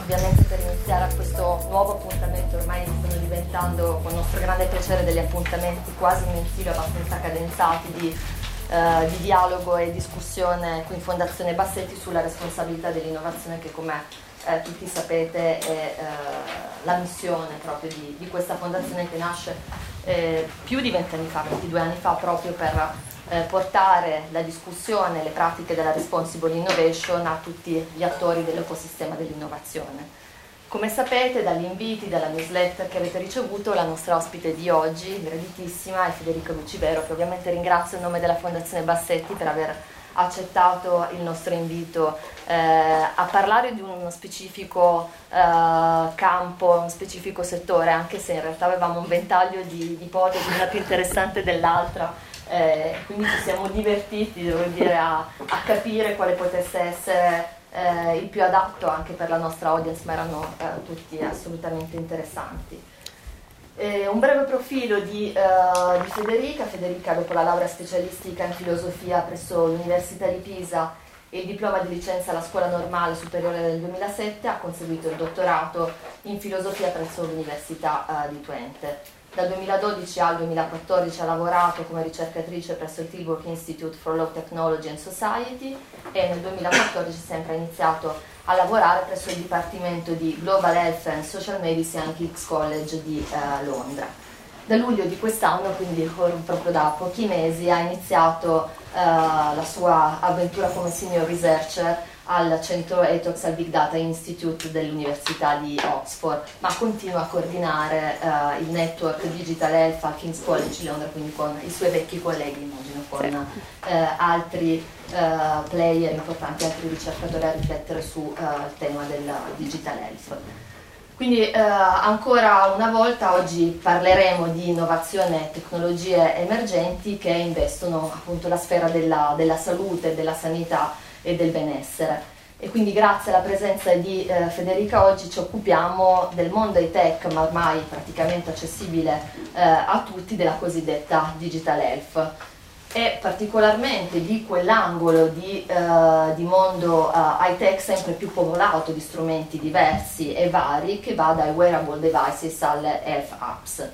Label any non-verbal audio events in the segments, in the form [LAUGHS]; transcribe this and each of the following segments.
ovviamente per iniziare a questo nuovo appuntamento, ormai stanno diventando con nostro grande piacere degli appuntamenti quasi mensili, abbastanza cadenzati di, eh, di dialogo e discussione qui in Fondazione Bassetti sulla responsabilità dell'innovazione che come eh, tutti sapete è eh, la missione proprio di, di, questa fondazione che nasce eh, più di vent'anni fa, 22 anni fa, proprio per eh, portare la discussione, le pratiche della responsible innovation a tutti gli attori dell'ecosistema dell'innovazione. Come sapete dagli inviti, dalla newsletter che avete ricevuto, la nostra ospite di oggi, graditissima, è Federica Lucivero, che ovviamente ringrazio in nome della Fondazione Bassetti per aver accettato il nostro invito eh, a parlare di uno specifico eh, campo, un specifico settore, anche se in realtà avevamo un ventaglio di, di ipotesi, una più interessante dell'altra, eh, quindi ci siamo divertiti, devo dire, a, a capire quale potesse essere eh, il più adatto anche per la nostra audience, ma erano eh, tutti assolutamente interessanti. Eh, un breve profilo di, uh, di, Federica. Federica, dopo la laurea specialistica in filosofia presso l'Università di Pisa e il diploma di licenza alla Scuola Normale Superiore del 2007, ha conseguito il dottorato in filosofia presso l'Università uh, di Twente. Dal 2012 al 2014 ha lavorato come ricercatrice presso il Tilburg Institute for Law Technology and Society e nel 2014 sempre ha iniziato a lavorare presso il Dipartimento di Global Health and Social Medicine al King's College di eh, Londra. Da luglio di quest'anno, quindi proprio da pochi mesi, ha iniziato eh, la sua avventura come senior researcher al centro Etox al Big Data Institute dell'Università di Oxford, ma continua a coordinare uh, il network Digital Health al King's College di Londra, quindi con i suoi vecchi colleghi, immagino, con uh, altri uh, player importanti, altri ricercatori a riflettere sul tema del Digital Health. Quindi eh, ancora una volta oggi parleremo di innovazione e tecnologie emergenti che investono appunto la sfera della, della salute, della sanità e del benessere. E quindi grazie alla presenza di eh, Federica oggi ci occupiamo del mondo dei tech, ma ormai praticamente accessibile eh, a tutti, della cosiddetta digital health e particolarmente di quell'angolo di, uh, di mondo uh, high tech sempre più popolato di strumenti diversi e vari che va dai wearable devices alle health apps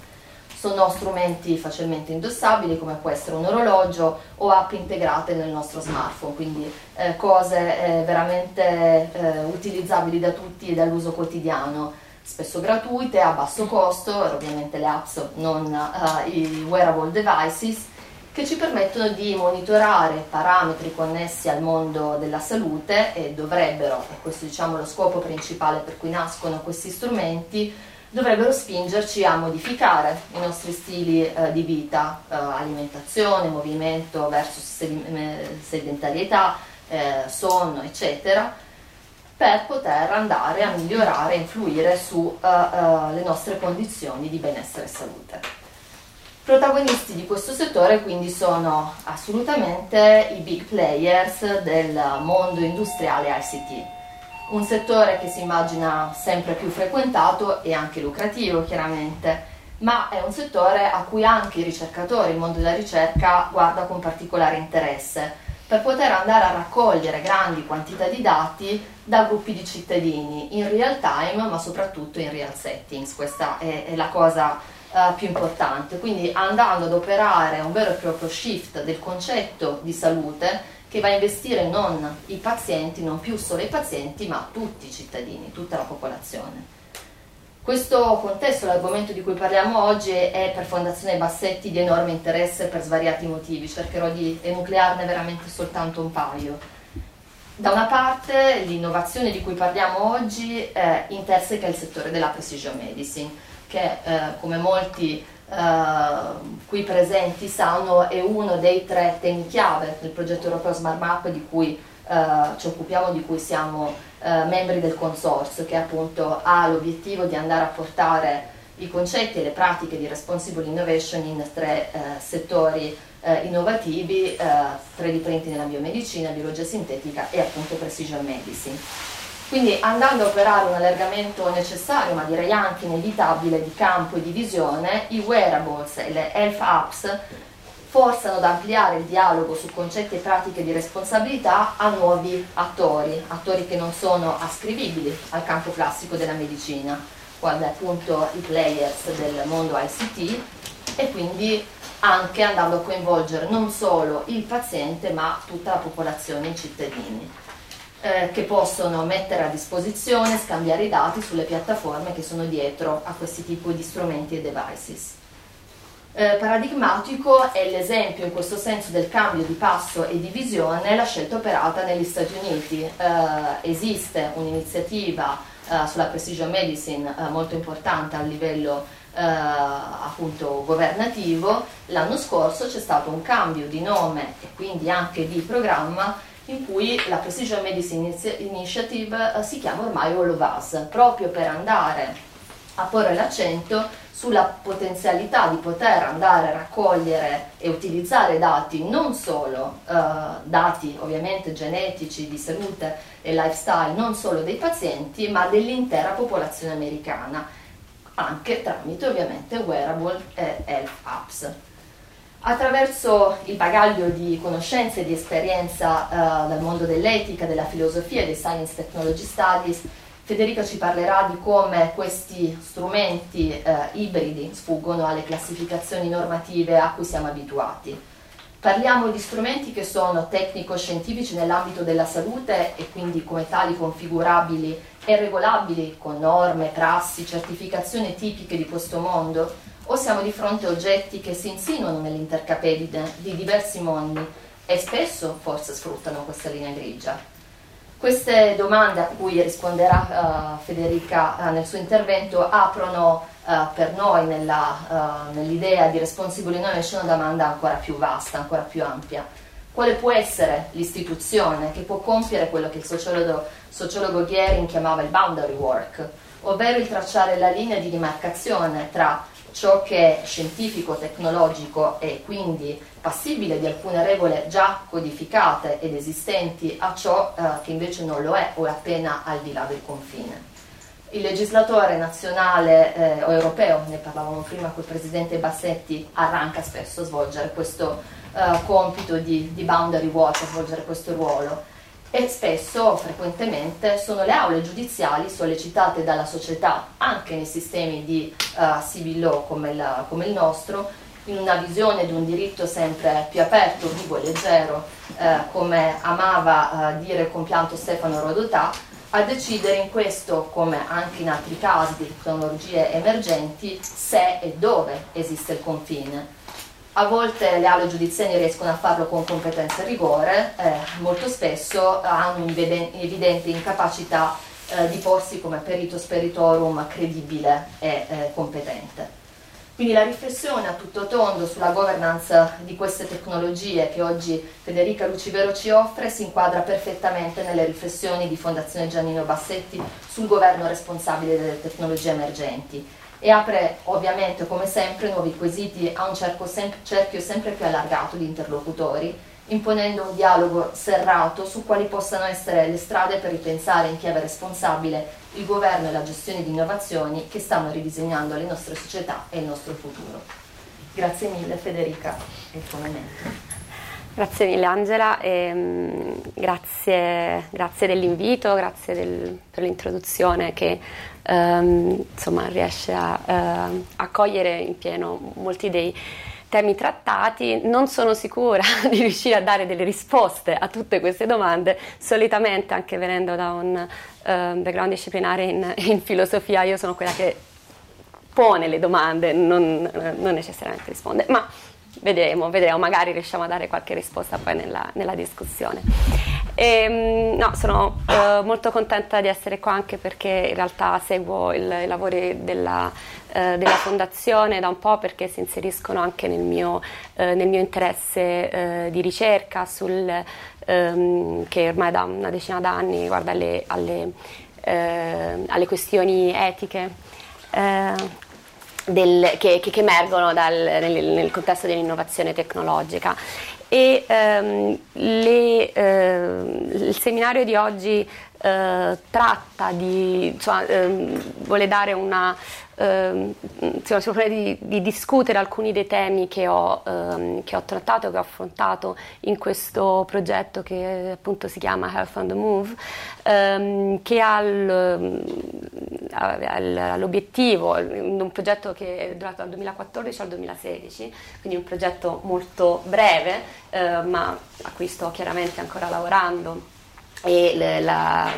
sono strumenti facilmente indossabili come può essere un orologio o app integrate nel nostro smartphone, quindi eh, cose eh, veramente eh, utilizzabili da tutti e dall'uso quotidiano, spesso gratuite, a basso costo, ovviamente le apps, non eh, i wearable devices, che ci permettono di monitorare parametri connessi al mondo della salute e dovrebbero, e questo diciamo lo scopo principale per cui nascono questi strumenti, dovrebbero spingerci a modificare i nostri stili eh, di vita, eh, alimentazione, movimento versus sedentarietà, eh, sonno, eccetera, per poter andare a migliorare e influire sulle eh, eh, nostre condizioni di benessere e salute. Protagonisti di questo settore quindi sono assolutamente i big players del mondo industriale ICT un settore che si immagina sempre più frequentato e anche lucrativo chiaramente, ma è un settore a cui anche i ricercatori, il mondo della ricerca guarda con particolare interesse per poter andare a raccogliere grandi quantità di dati da gruppi di cittadini in real time ma soprattutto in real settings, questa è, è la cosa uh, più importante, quindi andando ad operare un vero e proprio shift del concetto di salute che va a investire non i pazienti, non più solo i pazienti, ma tutti i cittadini, tutta la popolazione. Questo contesto, l'argomento di cui parliamo oggi, è per Fondazione Bassetti di enorme interesse per svariati motivi, cercherò di enuclearne veramente soltanto un paio. Da una parte l'innovazione di cui parliamo oggi eh, interseca il settore della precision medicine, che eh, come molti Uh, qui presenti sanno è uno dei tre temi chiave del progetto europeo Smart Map di cui uh, ci occupiamo, di cui siamo uh, membri del consorzio, che appunto ha l'obiettivo di andare a portare i concetti e le pratiche di responsible innovation in tre settori innovativi, 3D printing nella biomedicina, biologia sintetica e appunto precision medicine. Quindi andando a operare un allargamento necessario, ma direi anche inevitabile, di campo e di visione, i wearables e le health apps forzano ad ampliare il dialogo su concetti e pratiche di responsabilità a nuovi attori, attori che non sono ascrivibili al campo classico della medicina, quali appunto i players del mondo ICT e quindi anche andando a coinvolgere non solo il paziente ma tutta la popolazione, i cittadini, eh, che possono mettere a disposizione, scambiare i dati sulle piattaforme che sono dietro a questi tipi di strumenti e devices. Eh, paradigmatico è l'esempio in questo senso del cambio di passo e di visione la scelta operata negli Stati Uniti. Eh, esiste un'iniziativa eh, sulla precision medicine eh, molto importante a livello eh, appunto governativo, l'anno scorso c'è stato un cambio di nome e quindi anche di programma in cui la Precision Medicine Initiative eh, si chiama ormai All of Us, proprio per andare a porre l'accento sulla potenzialità di poter andare a raccogliere e utilizzare dati, non solo eh, dati ovviamente genetici, di salute e lifestyle, non solo dei pazienti, ma dell'intera popolazione americana anche tramite ovviamente wearable e health apps. Attraverso il bagaglio di conoscenze e di esperienza eh, dal mondo dell'etica, della filosofia e dei Science Technology Studies, Federica ci parlerà di come questi strumenti eh, ibridi sfuggono alle classificazioni normative a cui siamo abituati. Parliamo di strumenti che sono tecnico-scientifici nell'ambito della salute e quindi come tali configurabili e regolabili con norme, prassi, certificazioni tipiche di questo mondo? O siamo di fronte a oggetti che si insinuano nell'intercapedine di diversi mondi e spesso forse sfruttano questa linea grigia? Queste domande a cui risponderà uh, Federica uh, nel suo intervento aprono uh, per noi nell'idea di Responsible Innovation una domanda ancora più vasta, ancora più ampia. Quale può essere l'istituzione che può compiere quello che il sociologo, sociologo Gehring chiamava il boundary work, ovvero il tracciare la linea di demarcazione tra ciò che è scientifico, tecnologico e quindi passibile di alcune regole già codificate ed esistenti a ciò eh, che invece non lo è o è appena al di là del confine. Il legislatore nazionale eh, o europeo, ne parlavamo prima col presidente Bassetti, arranca spesso a svolgere questo eh, compito di, di boundary work, a svolgere questo ruolo e spesso, frequentemente, sono le aule giudiziali sollecitate dalla società, anche nei sistemi di uh, civil law come il, come il, nostro, in una visione di un diritto sempre più aperto, vivo e leggero, uh, come amava uh, dire il compianto Stefano Rodotà, a decidere in questo, come anche in altri casi di tecnologie emergenti, se e dove esiste il confine a volte le aule giudiziarie riescono a farlo con competenza e rigore, eh, molto spesso hanno un'evidente incapacità eh, di porsi come perito spiritorum credibile e eh, competente. Quindi la riflessione a tutto tondo sulla governance di queste tecnologie che oggi Federica Lucivero ci offre si inquadra perfettamente nelle riflessioni di Fondazione Giannino Bassetti sul governo responsabile delle tecnologie emergenti e apre ovviamente come sempre nuovi quesiti a un sem- cerchio sempre più allargato di interlocutori, imponendo un dialogo serrato su quali possano essere le strade per ripensare in chiave responsabile il governo e la gestione di innovazioni che stanno ridisegnando le nostre società e il nostro futuro. Grazie mille Federica e commento. Grazie mille Angela, e, um, grazie, grazie, dell'invito, grazie del, per l'introduzione che um, insomma, riesce a, uh, a cogliere in pieno molti dei temi trattati, non sono sicura [LAUGHS] di riuscire a dare delle risposte a tutte queste domande, solitamente anche venendo da un uh, background disciplinare in, in, filosofia, io sono quella che pone le domande, non, non necessariamente risponde, ma vedremo, vedremo, magari riusciamo a dare qualche risposta poi nella, nella discussione. E, ehm, no, sono uh, molto contenta di essere qua anche perché in realtà seguo il, i lavori della, uh, della, fondazione da un po' perché si inseriscono anche nel mio, uh, nel mio interesse di ricerca sul, um, che ormai da una decina d'anni guarda alle, alle, alle questioni etiche del, che, che, emergono dal, nel, nel, contesto dell'innovazione tecnologica. e ehm, le, eh, il seminario di oggi eh, tratta di, insomma, ehm, vuole dare una, ehm, insomma, di, di, discutere alcuni dei temi che ho, ehm, che ho, trattato, che ho affrontato in questo progetto che appunto si chiama Health on the Move, ehm, che ha, ha l'obiettivo, un progetto che è durato dal 2014 al 2016, quindi un progetto molto breve, eh, ma a cui sto chiaramente ancora lavorando e le, la,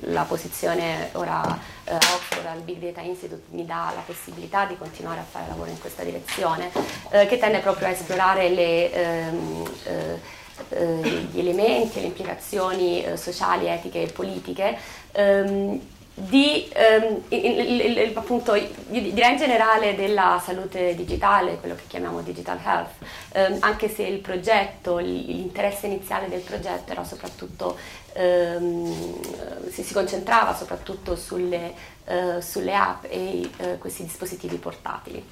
la, posizione ora eh, Oxford al Big Data Institute mi dà la possibilità di continuare a fare lavoro in questa direzione eh, che tende proprio a esplorare le, ehm, eh, eh gli elementi, le implicazioni eh, sociali, etiche e politiche. Ehm, di, ehm, il, il, il, appunto, direi in generale della salute digitale, quello che chiamiamo digital health, ehm, anche se il progetto, l'interesse iniziale del progetto era soprattutto, ehm, si, si, concentrava soprattutto sulle, eh, sulle app e eh, questi dispositivi portatili.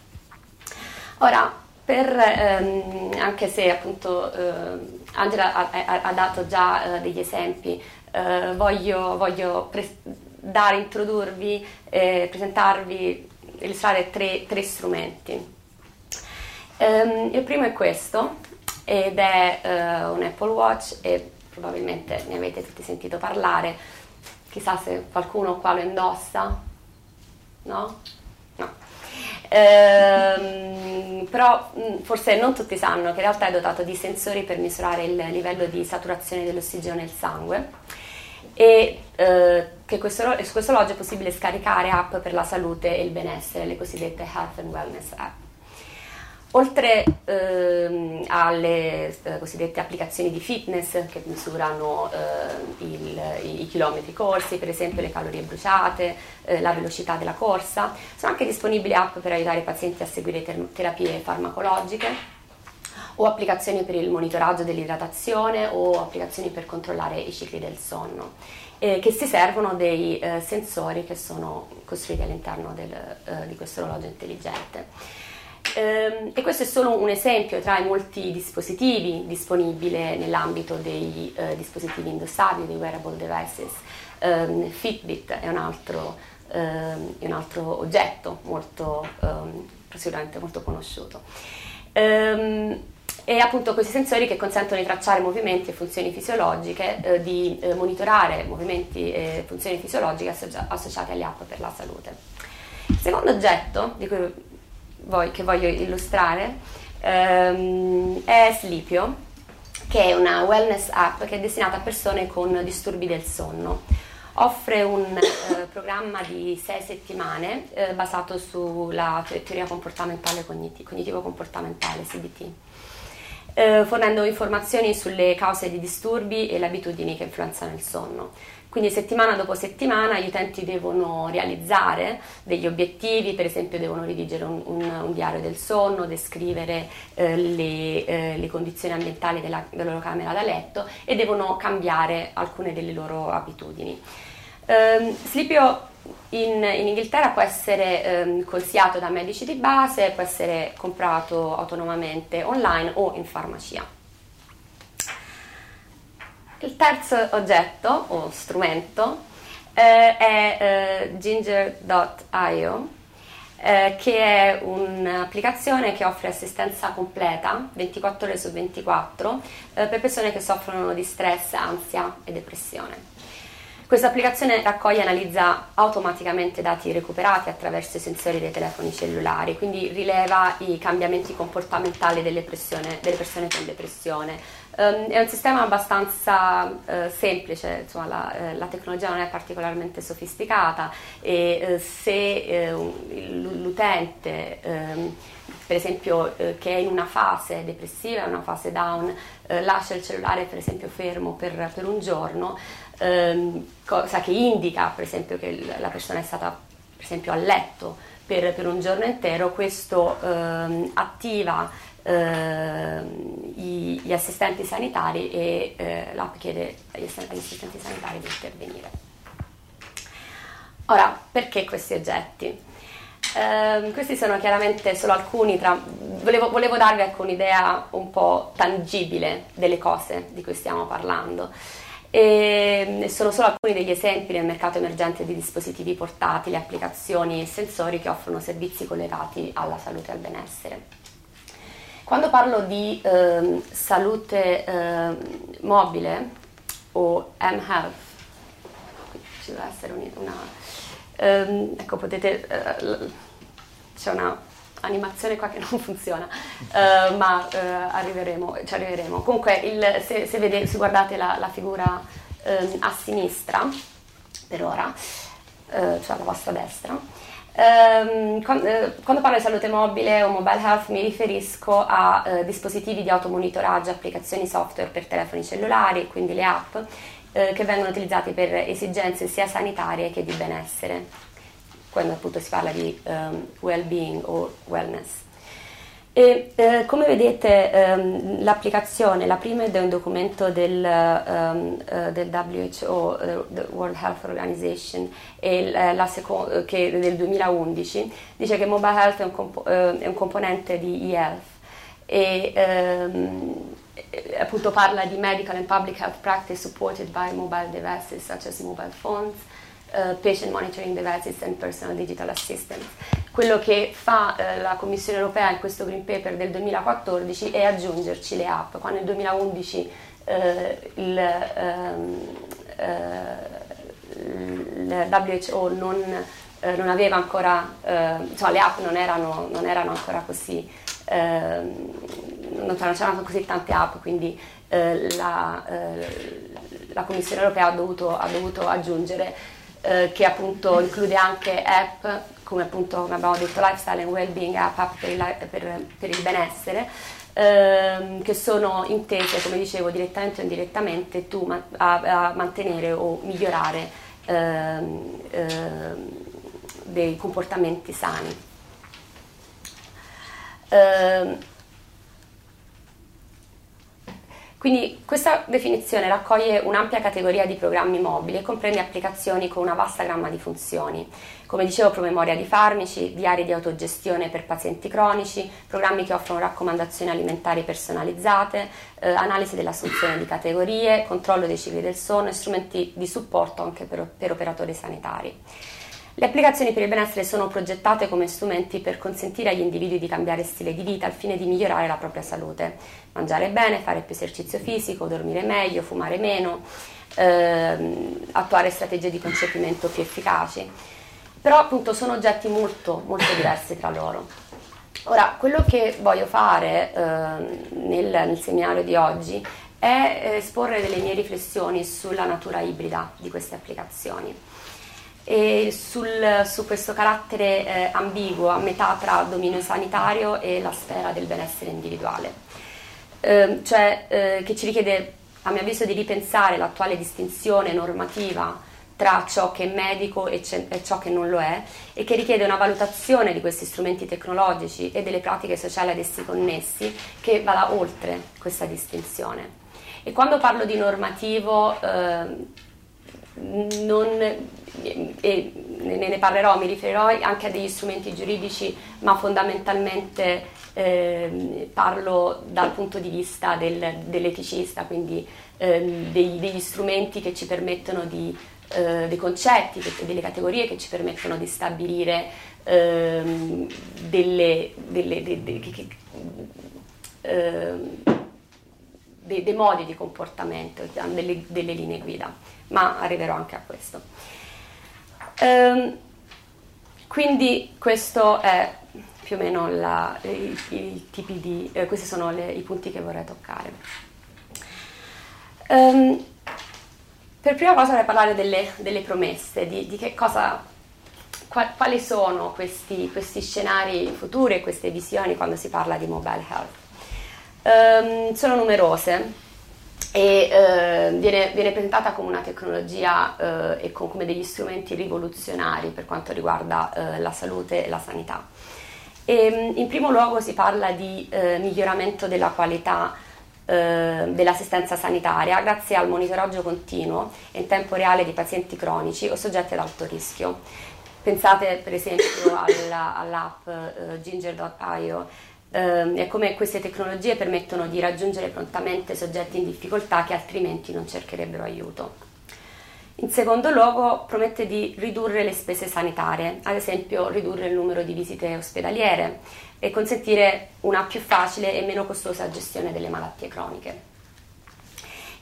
Ora, per, ehm, anche se appunto eh, Angela ha, ha, dato già eh, degli esempi, eh, voglio, voglio pre- dare, introdurvi, eh, presentarvi, illustrare tre, tre strumenti. Um, il primo è questo ed è uh, un Apple Watch e probabilmente ne avete tutti sentito parlare, chissà se qualcuno qua lo indossa, no? No. Ehm, però mh, forse non tutti sanno che in realtà è dotato di sensori per misurare il livello di saturazione dell'ossigeno nel sangue e eh, che questo, su questo orologio è possibile scaricare app per la salute e il benessere, le cosiddette Health and Wellness App. Oltre ehm, alle eh, cosiddette applicazioni di fitness che misurano eh, il, i, i, chilometri corsi, per esempio le calorie bruciate, eh, la velocità della corsa, sono anche disponibili app per aiutare i pazienti a seguire ter- terapie farmacologiche o applicazioni per il monitoraggio dell'idratazione o applicazioni per controllare i cicli del sonno, eh, che si servono dei eh, sensori che sono costruiti all'interno del, eh, di questo orologio intelligente. Ehm, e questo è solo un esempio tra i molti dispositivi disponibili nell'ambito dei eh, dispositivi indossabili, dei wearable devices. Ehm, Fitbit è un altro, ehm, è un altro oggetto molto, sicuramente molto conosciuto. Um, e appunto questi sensori che consentono di tracciare movimenti e funzioni fisiologiche, eh, di eh, monitorare movimenti e funzioni fisiologiche associa- associate alle app per la salute. Il secondo oggetto voi, che voglio illustrare ehm, è Sleepio, che è una wellness app che è destinata a persone con disturbi del sonno. Offre un eh, programma di sei settimane eh, basato sulla teoria comportamentale cogniti- cognitivo-comportamentale, CBT eh, fornendo informazioni sulle cause di disturbi e le abitudini che influenzano il sonno. Quindi settimana dopo settimana gli utenti devono realizzare degli obiettivi, per esempio devono redigere un, un, un diario del sonno, descrivere eh, le, eh, le, condizioni ambientali della, della, loro camera da letto e devono cambiare alcune delle loro abitudini. Um, Sleepio in, in, Inghilterra può essere ehm, consigliato da medici di base, può essere comprato autonomamente online o in farmacia. Il terzo oggetto o strumento eh, è eh, ginger.io eh, che è un'applicazione che offre assistenza completa 24 ore su 24 eh, per persone che soffrono di stress, ansia e depressione. Questa applicazione raccoglie e analizza automaticamente dati recuperati attraverso i sensori dei telefoni cellulari, quindi rileva i cambiamenti comportamentali delle, delle persone con depressione. Um, è un sistema abbastanza uh, semplice, insomma, la, uh, la, tecnologia non è particolarmente sofisticata e uh, se l'utente um, per esempio eh, che è in una fase depressiva, una fase down, eh, lascia il cellulare per esempio fermo per, per un giorno, ehm, cosa che indica per esempio che la persona è stata per esempio a letto per, per un giorno intero, questo ehm, attiva ehm, gli, gli, assistenti sanitari e eh, l'app chiede agli assistenti sanitari di intervenire. Ora, perché questi oggetti? Eh, questi sono chiaramente solo alcuni tra... Volevo, volevo darvi ecco, un'idea un po' tangibile delle cose di cui stiamo parlando. E sono solo alcuni degli esempi nel mercato emergente di dispositivi portatili, applicazioni e sensori che offrono servizi collegati alla salute e al benessere. Quando parlo di eh, salute eh, mobile o m-health, ci deve essere una... Ehm, ecco, potete... Eh, c'è una animazione qua che non funziona, uh, ma uh, arriveremo, ci arriveremo. Comunque, il, se, se, vede, se, guardate la, la figura um, a sinistra, per ora, uh, cioè alla vostra destra, um, quando, quando, parlo di salute mobile o mobile health mi riferisco a dispositivi di automonitoraggio, applicazioni software per telefoni cellulari, quindi le app, che vengono utilizzati per esigenze sia sanitarie che di benessere quando appunto si parla di um, well-being o wellness. E eh, come vedete ehm, l'applicazione, la prima è un documento del, um, uh, del WHO, the World Health Organization, e la seco- che del 2011, dice che mobile health è un, compo- uh, è un componente di e-health e um, appunto parla di medical and public health practice supported by mobile devices such as mobile phones, uh, patient monitoring devices and personal digital assistants. Quello che fa uh, la Commissione europea in questo Green Paper del 2014 è aggiungerci le app. Quando nel 2011 uh, il, ehm, il, WHO non, non, aveva ancora, insomma le app non erano, non erano ancora così, ehm, non c'erano così tante app, quindi la, la Commissione europea ha dovuto, ha dovuto aggiungere eh, che appunto include anche app come appunto abbiamo detto lifestyle and well-being app, app per, il, per, per il benessere ehm, che sono intese come dicevo direttamente o indirettamente tu ma, a, a, mantenere o migliorare ehm, ehm, dei comportamenti sani ehm, Quindi questa definizione raccoglie un'ampia categoria di programmi mobili e comprende applicazioni con una vasta gamma di funzioni. Come dicevo, promemoria di farmaci, diari di autogestione per pazienti cronici, programmi che offrono raccomandazioni alimentari personalizzate, eh, analisi dell'assunzione di categorie, controllo dei cicli del sonno e strumenti di supporto anche per, per operatori sanitari. Le applicazioni per il benessere sono progettate come strumenti per consentire agli individui di cambiare stile di vita al fine di migliorare la propria salute. Mangiare bene, fare più esercizio fisico, dormire meglio, fumare meno, ehm, attuare strategie di concepimento più efficaci. Però appunto sono oggetti molto, molto diversi tra loro. Ora, quello che voglio fare eh, nel, nel seminario di oggi è esporre delle mie riflessioni sulla natura ibrida di queste applicazioni e sul, su questo carattere eh, ambiguo a metà tra dominio sanitario e la sfera del benessere individuale, eh, cioè eh, che ci richiede a mio avviso di ripensare l'attuale distinzione normativa tra ciò che è medico e, c- e ciò che non lo è e che richiede una valutazione di questi strumenti tecnologici e delle pratiche sociali ad essi connessi che vada oltre questa distinzione. E quando parlo di normativo eh, non, e ne parlerò, mi riferirò anche a degli strumenti giuridici, ma fondamentalmente eh, parlo dal punto di vista del, dell'eticista, quindi eh, dei, degli strumenti che ci permettono di, eh, dei concetti, delle categorie che ci permettono di stabilire ehm, delle, delle, de, de, che, ehm, dei, dei, modi di comportamento, delle linee guida, ma arriverò anche a questo. Ehm, quindi questo è più o meno la, i, i, tipi di, eh, questi sono le, i punti che vorrei toccare. Ehm, per prima cosa vorrei parlare delle, delle promesse, di, di, che cosa, qual, quali sono questi, questi, scenari futuri queste visioni quando si parla di mobile health. Ehm, sono numerose, e eh, viene, viene, presentata come una tecnologia eh, e con, come degli strumenti rivoluzionari per quanto riguarda eh, la salute e la sanità. E, mm, in primo luogo si parla di eh, miglioramento della qualità eh, dell'assistenza sanitaria grazie al monitoraggio continuo e in tempo reale di pazienti cronici o soggetti ad alto rischio. pensate per esempio alla, all'app uh, ginger.io e come queste tecnologie permettono di raggiungere prontamente soggetti in difficoltà che altrimenti non cercherebbero aiuto. In secondo luogo promette di ridurre le spese sanitarie, ad esempio ridurre il numero di visite ospedaliere e consentire una più facile e meno costosa gestione delle malattie croniche.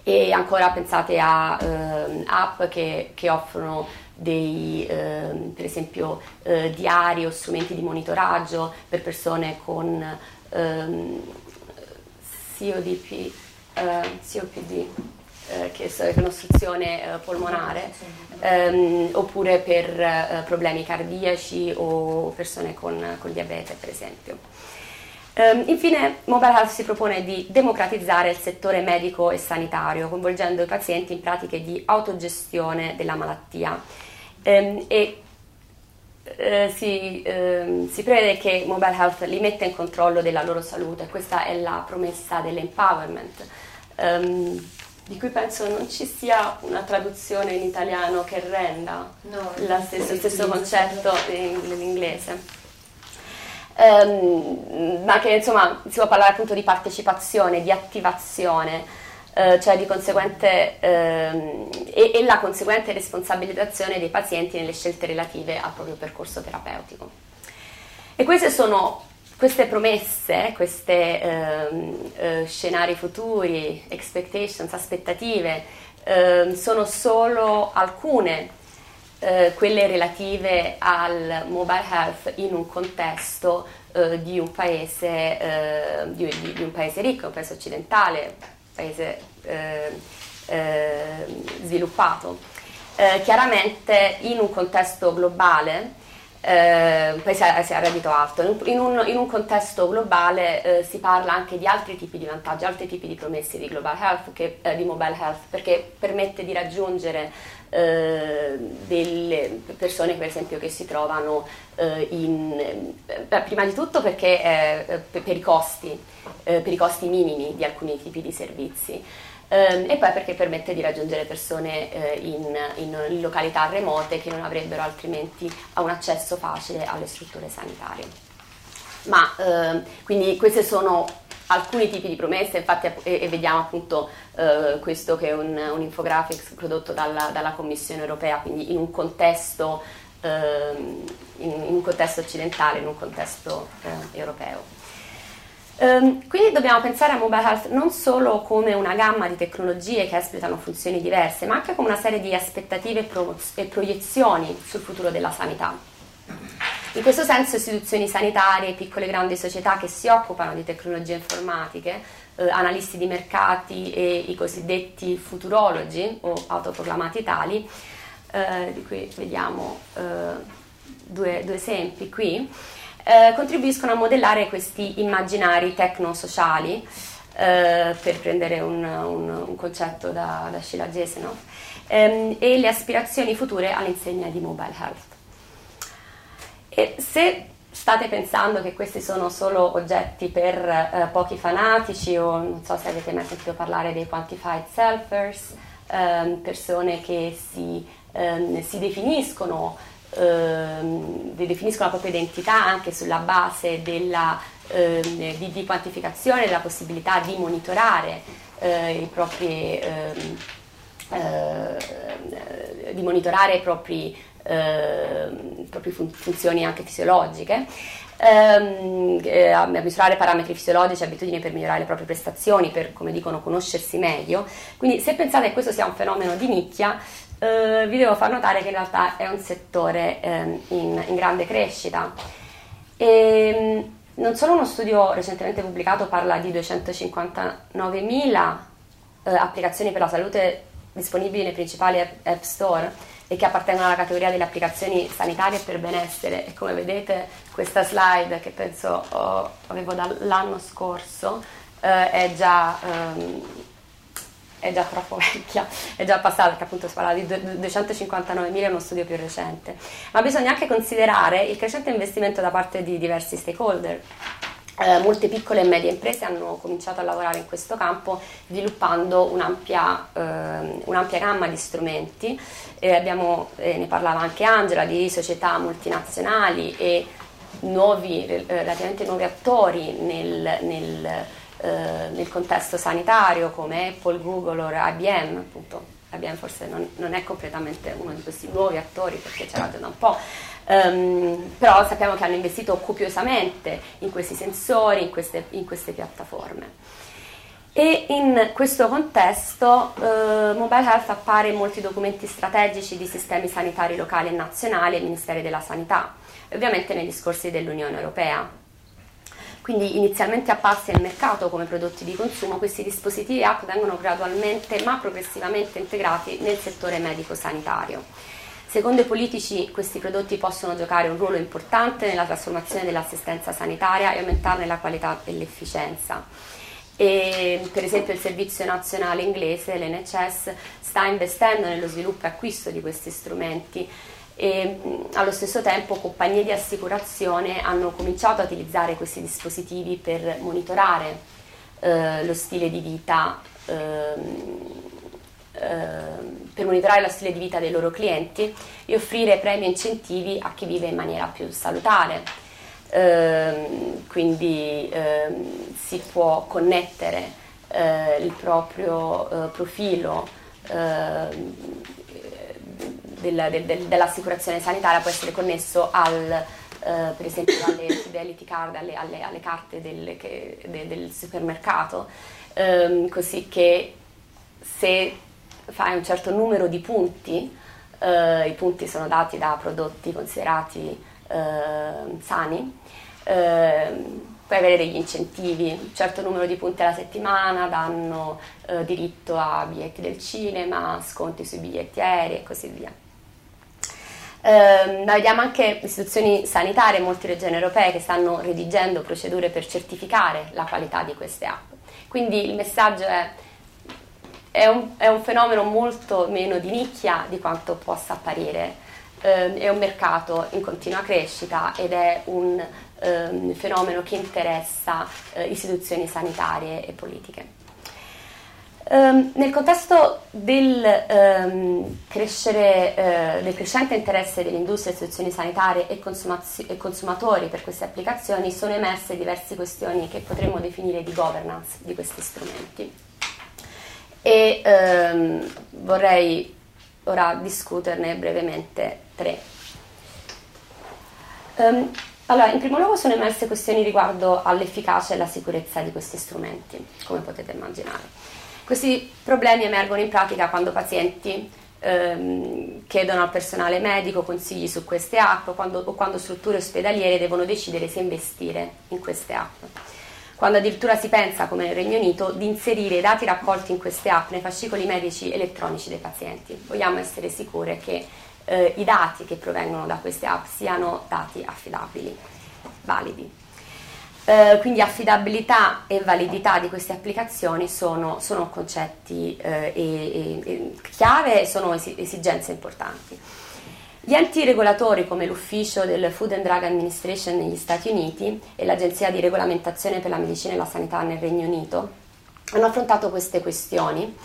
E ancora pensate a eh, app che, che, offrono dei, eh, per esempio, eh, diari o strumenti di monitoraggio per persone con ehm, CODP, eh, COPD eh, che è un'ostruzione eh, polmonare, ehm, oppure per problemi cardiaci o persone con, con diabete, per esempio. Um, infine, Mobile Health si propone di democratizzare il settore medico e sanitario, coinvolgendo i pazienti in pratiche di autogestione della malattia. Um, e uh, si, uh, si, prevede che Mobile Health li metta in controllo della loro salute, questa è la promessa dell'empowerment. Um, di cui penso non ci sia una traduzione in italiano che renda no, stesso, lo stesso concetto in, nell'inglese. Um, ma che insomma si può parlare appunto di partecipazione, di attivazione, uh, cioè di conseguente um, e, e la conseguente responsabilizzazione dei pazienti nelle scelte relative al proprio percorso terapeutico. E queste sono queste promesse, questi ehm, eh, scenari futuri, expectations, aspettative, eh, sono solo alcune, eh, quelle relative al mobile health in un contesto eh, di un, paese, eh, di, di, un paese ricco, un paese occidentale, paese eh, sviluppato. chiaramente in un contesto globale eh, poi si è a reddito alto. In un, in un contesto globale eh, si parla anche di altri tipi di vantaggi, altri tipi di promesse di global health, che, eh, di mobile health, perché permette di raggiungere eh, delle persone per esempio che si trovano eh, in, beh, prima di tutto perché eh, per, i costi, per i costi minimi di alcuni tipi di servizi. Um, e poi perché permette di raggiungere persone eh, in, in, località remote che non avrebbero altrimenti un accesso facile alle strutture sanitarie. Ma eh, quindi questi sono alcuni tipi di promesse, infatti e, e vediamo appunto eh, questo che è un, un infographics prodotto dalla, dalla, Commissione europea, quindi in un contesto, ehm, in, in, un contesto occidentale, in un contesto eh, europeo. Um, quindi dobbiamo pensare a mobile health non solo come una gamma di tecnologie che espletano funzioni diverse, ma anche come una serie di aspettative e, pro- e proiezioni sul futuro della sanità. In questo senso istituzioni sanitarie, piccole e grandi società che si occupano di tecnologie informatiche, eh, analisti di mercati e i cosiddetti futurologi o autoproclamati tali, eh, di cui vediamo eh, due, due esempi qui, eh, contribuiscono a modellare questi immaginari tecno-sociali, eh, per prendere un, un, un concetto da, da Sheila Jesenov, ehm, e le aspirazioni future all'insegna di mobile health. E se state pensando che questi sono solo oggetti per eh, pochi fanatici o non so se avete mai sentito parlare dei quantified selfers, ehm, persone che si, ehm, si definiscono ehm, definiscono la propria identità anche sulla base della, ehm, di, di, quantificazione, della possibilità di monitorare eh, i propri, ehm, eh, di monitorare i propri, eh, proprie fun- funzioni anche fisiologiche. Ehm, eh, a misurare parametri fisiologici, abitudini per migliorare le proprie prestazioni, per come dicono conoscersi meglio. Quindi se pensate che questo sia un fenomeno di nicchia, eh, vi devo far notare che in realtà è un settore eh, in, in, grande crescita. E, ehm, non solo uno studio recentemente pubblicato parla di 259.000 eh, applicazioni per la salute disponibili nei principali app store e che appartengono alla categoria delle applicazioni sanitarie per benessere e come vedete questa slide che penso oh, avevo dall'anno scorso eh, è già ehm, è già troppo [LAUGHS] vecchia, è già passata perché appunto si parla di 259.000 è uno studio più recente, ma bisogna anche considerare il crescente investimento da parte di diversi stakeholder. Eh, molte piccole e medie imprese hanno cominciato a lavorare in questo campo sviluppando un'ampia, eh, un'ampia gamma di strumenti. Eh, abbiamo, ne parlava anche Angela, di società multinazionali e nuovi, eh, relativamente nuovi attori nel, nel, eh, nel, contesto sanitario come Apple, Google o IBM, appunto. IBM forse non, non è completamente uno di questi nuovi attori perché c'era già da un po', Um, però sappiamo che hanno investito copiosamente in questi sensori, in queste, in queste piattaforme. E in questo contesto uh, Mobile Health appare in molti documenti strategici di sistemi sanitari locali e nazionali e Ministeri della Sanità, e ovviamente nei discorsi dell'Unione Europea. Quindi inizialmente apparsi nel mercato come prodotti di consumo, questi dispositivi app vengono gradualmente ma progressivamente integrati nel settore medico-sanitario Secondo i politici questi prodotti possono giocare un ruolo importante nella trasformazione dell'assistenza sanitaria e aumentarne la qualità e l'efficienza. E, per esempio il Servizio Nazionale Inglese, l'NHS, sta investendo nello sviluppo e acquisto di questi strumenti e allo stesso tempo compagnie di assicurazione hanno cominciato a utilizzare questi dispositivi per monitorare eh, lo stile di vita eh, per monitorare lo stile di vita dei loro clienti e offrire premi e incentivi a chi vive in maniera più salutare. Eh, quindi eh, si può connettere eh, il proprio eh, profilo ehm, della, del, del, dell'assicurazione sanitaria, può essere connesso al, eh, per esempio alle fidelity card, alle, alle, alle carte del, del supermercato, ehm, così che se fai un certo numero di punti, eh, i punti sono dati da prodotti considerati eh, sani, eh, puoi avere degli incentivi, un certo numero di punti alla settimana danno eh, diritto a biglietti del cinema, sconti sui biglietti aerei e così via. Eh, vediamo anche istituzioni sanitarie in molte regioni europee che stanno redigendo procedure per certificare la qualità di queste app. Quindi il messaggio è è un, è un, fenomeno molto meno di nicchia di quanto possa apparire. Eh, è un mercato in continua crescita ed è un eh, fenomeno che interessa eh, istituzioni sanitarie e politiche. Um, nel contesto del, um, crescere, uh, del, crescente interesse dell'industria, istituzioni sanitarie e, e, consumatori per queste applicazioni sono emerse diverse questioni che potremmo definire di governance di questi strumenti e ehm, vorrei ora discuterne brevemente tre. Um, allora, in primo luogo sono emerse questioni riguardo all'efficacia e alla sicurezza di questi strumenti, come potete immaginare. Questi problemi emergono in pratica quando pazienti ehm, chiedono al personale medico consigli su queste app quando, o quando strutture ospedaliere devono decidere se investire in queste app quando addirittura si pensa, come nel Regno Unito, di inserire i dati raccolti in queste app nei fascicoli medici elettronici dei pazienti. Vogliamo essere sicure che eh, i dati che provengono da queste app siano dati affidabili, validi. Eh, quindi affidabilità e validità di queste applicazioni sono, sono concetti eh, e, e, chiave e sono esigenze importanti. Gli enti regolatori come l'Ufficio del Food and Drug Administration negli Stati Uniti e l'Agenzia di regolamentazione per la medicina e la sanità nel Regno Unito hanno affrontato queste questioni.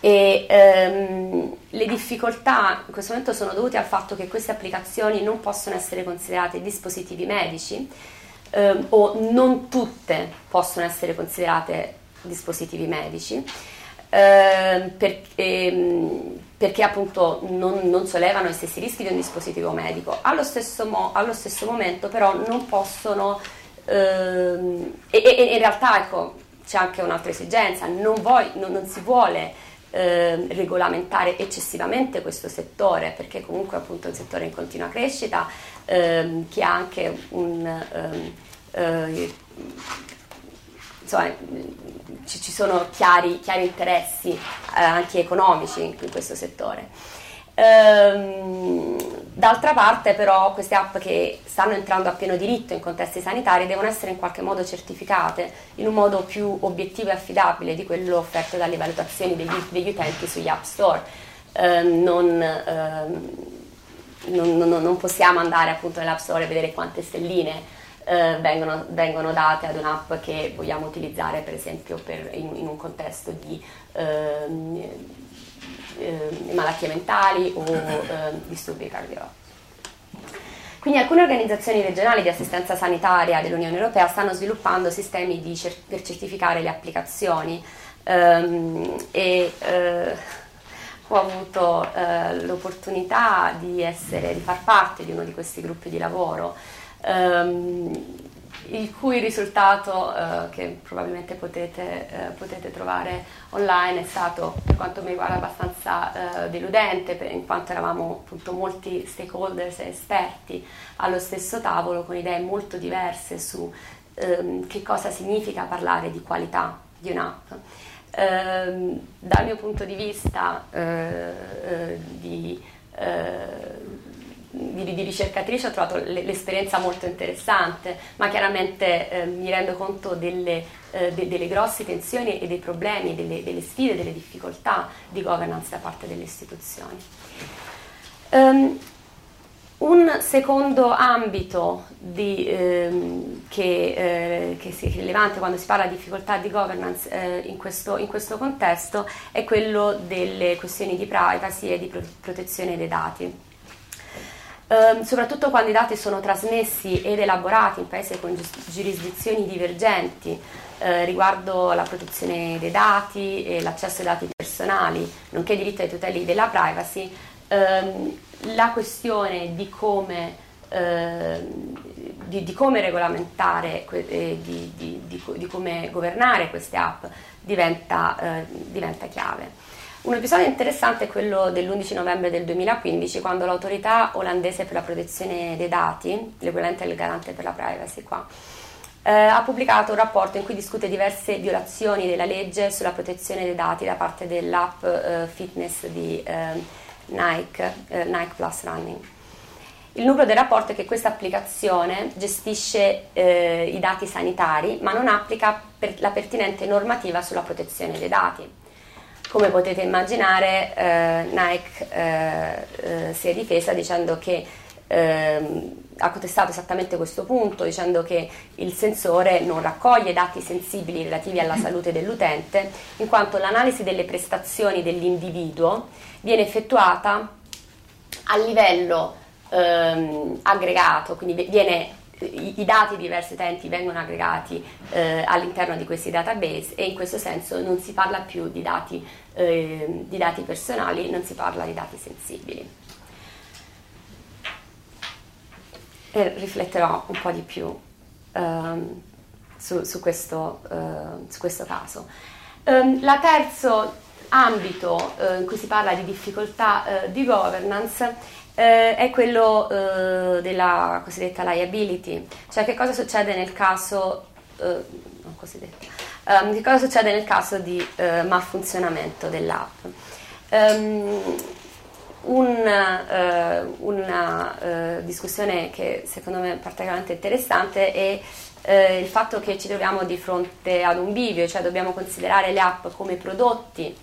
E ehm, le difficoltà in questo momento sono dovute al fatto che queste applicazioni non possono essere considerate dispositivi medici ehm, o non tutte possono essere considerate dispositivi medici eh, per, ehm, perché appunto non, non, sollevano gli stessi rischi di un dispositivo medico. Allo stesso, mo, allo stesso momento però non possono, ehm, e, e, in realtà ecco, c'è anche un'altra esigenza, non, vuoi, non, non si vuole eh, regolamentare eccessivamente questo settore, perché comunque appunto è un settore in continua crescita, ehm, che ha anche un... Ehm, eh, insomma, ci, ci sono chiari, chiari interessi eh, anche economici in, in questo settore. Ehm, d'altra parte però queste app che stanno entrando a pieno diritto in contesti sanitari devono essere in qualche modo certificate in un modo più obiettivo e affidabile di quello offerto dalle valutazioni degli, degli utenti sugli app store. Ehm, non, ehm, non, non, non, possiamo andare appunto nell'app store e vedere quante stelline eh, vengono, vengono, date ad un'app che vogliamo utilizzare per esempio per, in, in, un contesto di ehm, eh, malattie mentali o [CLEARS THROAT] eh, disturbi cardiologici. Quindi alcune organizzazioni regionali di assistenza sanitaria dell'Unione Europea stanno sviluppando sistemi cer- per certificare le applicazioni ehm, e eh, ho avuto eh, l'opportunità di, essere, di far parte di uno di questi gruppi di lavoro. Ehm, il cui risultato eh, che probabilmente potete, eh, potete, trovare online è stato per quanto mi riguarda abbastanza eh, deludente per, in quanto eravamo appunto molti stakeholders e esperti allo stesso tavolo con idee molto diverse su ehm, che cosa significa parlare di qualità di un'app. Ehm, dal mio punto di vista eh, eh, di di, di, ricercatrice ho trovato l'esperienza molto interessante, ma chiaramente eh, mi rendo conto delle, eh, de, delle, grosse tensioni e dei problemi, delle, delle, sfide, delle difficoltà di governance da parte delle istituzioni. Um, un secondo ambito di, ehm, che, eh, che, è rilevante quando si parla di difficoltà di governance eh, in, questo, in, questo, contesto è quello delle questioni di privacy e di protezione dei dati ehm, soprattutto quando i dati sono trasmessi ed elaborati in paesi con giurisdizioni divergenti eh, riguardo la protezione dei dati e l'accesso ai dati personali, nonché i diritti ai tuteli della privacy, ehm, la questione di come Uh, di, di, come regolamentare, eh, di, di, di, come governare queste app diventa, uh, diventa chiave. Un episodio interessante è quello dell'11 novembre del 2015, quando l'autorità olandese per la protezione dei dati, l'equivalente del garante per la privacy qua, eh, ha pubblicato un rapporto in cui discute diverse violazioni della legge sulla protezione dei dati da parte dell'app eh, fitness di eh, Nike, eh, Nike Plus Running. Il nucleo del rapporto è che questa applicazione gestisce eh, i dati sanitari, ma non applica per la pertinente normativa sulla protezione dei dati. Come potete immaginare, eh, Nike eh, eh, si è difesa dicendo che ehm, ha contestato esattamente questo punto, dicendo che il sensore non raccoglie dati sensibili relativi alla [COUGHS] salute dell'utente, in quanto l'analisi delle prestazioni dell'individuo viene effettuata a livello ehm, aggregato, quindi viene i, dati di diversi utenti vengono aggregati eh, all'interno di questi database e in questo senso non si parla più di dati, eh, di dati personali, non si parla di dati sensibili. E rifletterò un po' di più um, su, su, questo, uh, su, questo, caso. Um, la terzo ambito uh, in cui si parla di difficoltà uh, di governance eh, è quello eh, della cosiddetta liability, cioè che cosa succede nel caso, eh, um, che cosa succede nel caso di eh, malfunzionamento dell'app. Um, un, uh, una uh, discussione che secondo me è particolarmente interessante è il fatto che ci troviamo di fronte ad un bivio, cioè dobbiamo considerare le app come prodotti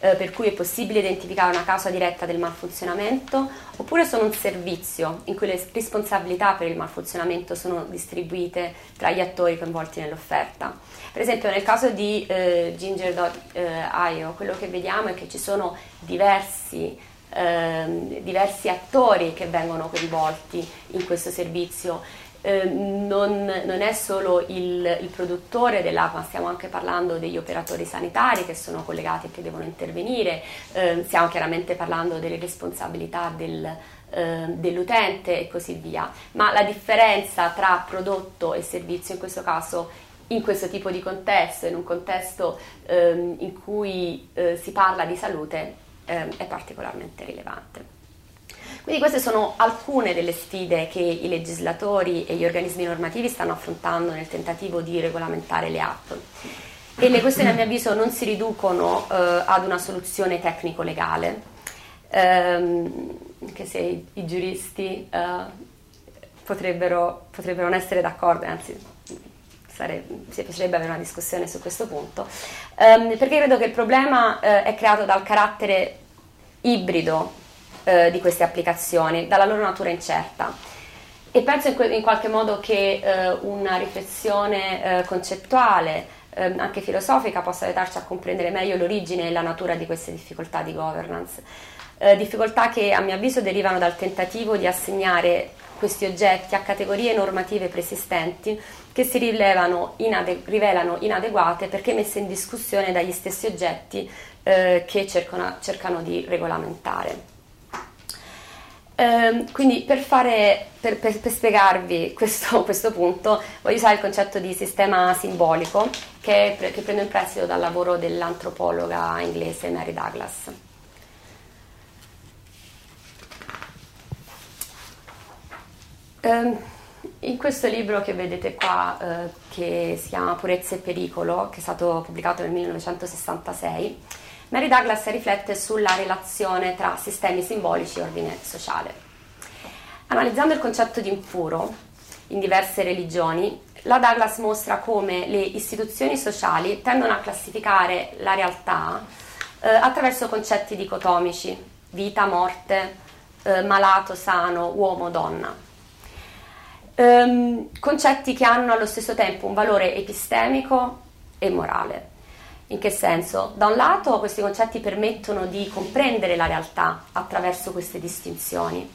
eh, per cui è possibile identificare una causa diretta del malfunzionamento, oppure sono un servizio in cui le responsabilità per il malfunzionamento sono distribuite tra gli attori coinvolti nell'offerta. Per esempio nel caso di eh, Ginger.io quello che vediamo è che ci sono diversi eh, diversi attori che vengono coinvolti in questo servizio Ehm, non, non, è solo il, il, produttore dell'app, ma stiamo anche parlando degli operatori sanitari che sono collegati e che devono intervenire, eh, stiamo chiaramente parlando delle responsabilità del, eh, dell'utente e così via. Ma la differenza tra prodotto e servizio in questo caso in questo tipo di contesto, in un contesto ehm, in cui eh, si parla di salute, ehm, è particolarmente rilevante. Quindi queste sono alcune delle sfide che i legislatori e gli organismi normativi stanno affrontando nel tentativo di regolamentare le app. E le questioni a mio avviso non si riducono eh, ad una soluzione tecnico-legale, ehm, anche se i, i giuristi eh, potrebbero, potrebbero, non essere d'accordo, anzi si piacerebbe avere una discussione su questo punto, ehm, perché credo che il problema eh, è creato dal carattere ibrido eh, di queste applicazioni, dalla loro natura incerta. e penso in, que- in, qualche modo che eh, una riflessione eh, concettuale, eh, anche filosofica, possa aiutarci a comprendere meglio l'origine e la natura di queste difficoltà di governance. Eh, difficoltà che a mio avviso derivano dal tentativo di assegnare questi oggetti a categorie normative preesistenti che si inade- rivelano inadeguate perché messe in discussione dagli stessi oggetti eh, che cercano, cercano di regolamentare. Eh, quindi per, fare, per, per, per spiegarvi questo, [LAUGHS] questo, punto voglio usare il concetto di sistema simbolico che, che prendo in prestito dal lavoro dell'antropologa inglese Mary Douglas. Eh, in questo libro che vedete qua, eh, che si chiama Purezza e pericolo, che è stato pubblicato nel 1966, Mary Douglas riflette sulla relazione tra sistemi simbolici e ordine sociale. Analizzando il concetto di impuro in diverse religioni, la Douglas mostra come le istituzioni sociali tendono a classificare la realtà eh, attraverso concetti dicotomici, vita, morte, eh, malato, sano, uomo, donna. Ehm, concetti che hanno allo stesso tempo un valore epistemico e morale. In che senso? Da un lato questi concetti permettono di comprendere la realtà attraverso queste distinzioni,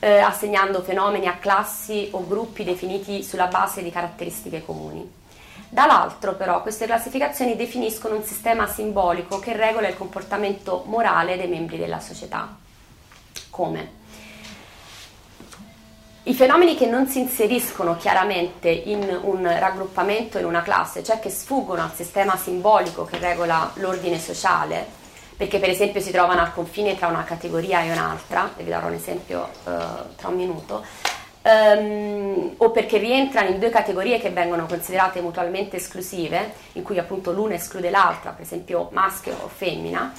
eh, assegnando fenomeni a classi o gruppi definiti sulla base di caratteristiche comuni. Dall'altro però queste classificazioni definiscono un sistema simbolico che regola il comportamento morale dei membri della società. Come? I fenomeni che non si inseriscono chiaramente in un raggruppamento, in una classe, cioè che sfuggono al sistema simbolico che regola l'ordine sociale, perché per esempio si trovano al confine tra una categoria e un'altra, e vi darò un esempio uh, tra un minuto, um, o perché rientrano in due categorie che vengono considerate mutualmente esclusive, in cui appunto l'una esclude l'altra, per esempio maschio o femmina,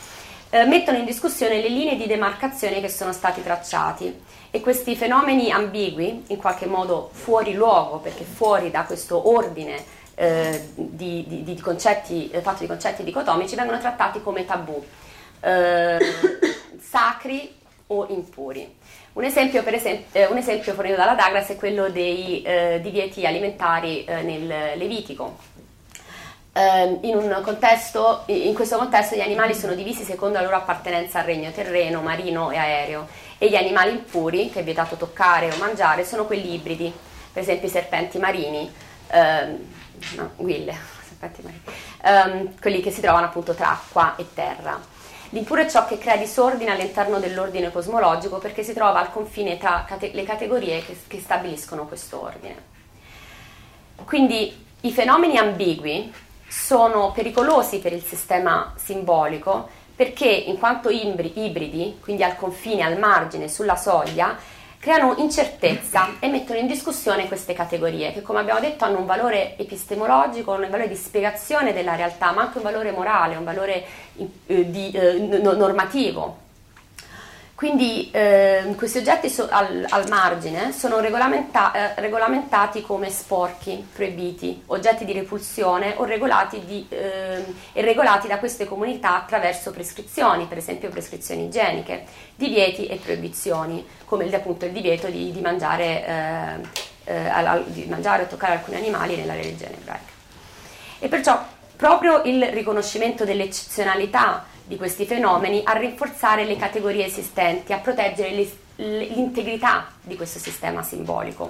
uh, mettono in discussione le linee di demarcazione che sono stati tracciati e questi fenomeni ambigui, in qualche modo fuori luogo, perché fuori da questo ordine eh, di, di, di, concetti, eh, fatto di concetti dicotomici, vengono trattati come tabù, eh, [COUGHS] sacri o impuri. Un esempio, esempio, eh, un esempio, fornito dalla Douglas è quello dei eh, divieti alimentari eh, nel Levitico. In, contesto, in questo contesto gli animali sono divisi secondo la loro appartenenza al regno terreno, marino e aereo e gli animali impuri, che è vietato toccare o mangiare, sono quelli ibridi, per esempio i serpenti marini, ehm, no, guille, [LAUGHS] serpenti marini, ehm, quelli che si trovano appunto tra acqua e terra. L'impuro è ciò che crea disordine all'interno dell'ordine cosmologico perché si trova al confine tra cate- le categorie che, che stabiliscono questo ordine. Quindi i fenomeni ambigui sono pericolosi per il sistema simbolico perché in quanto ibridi, quindi al confine, al margine, sulla soglia, creano incertezza e mettono in discussione queste categorie che come abbiamo detto hanno un valore epistemologico, un valore di spiegazione della realtà, ma anche un valore morale, un valore eh, di, eh, normativo. Quindi eh, questi oggetti so, al, al, margine sono regolamenta- eh, regolamentati come sporchi, proibiti, oggetti di repulsione o regolati, di, eh, e regolati da queste comunità attraverso prescrizioni, per esempio prescrizioni igieniche, divieti e proibizioni, come il, appunto il divieto di, di, mangiare, eh, eh, al, di mangiare o toccare alcuni animali nella religione ebraica. E perciò proprio il riconoscimento dell'eccezionalità di questi fenomeni a rinforzare le categorie esistenti, a proteggere l'integrità di questo sistema simbolico.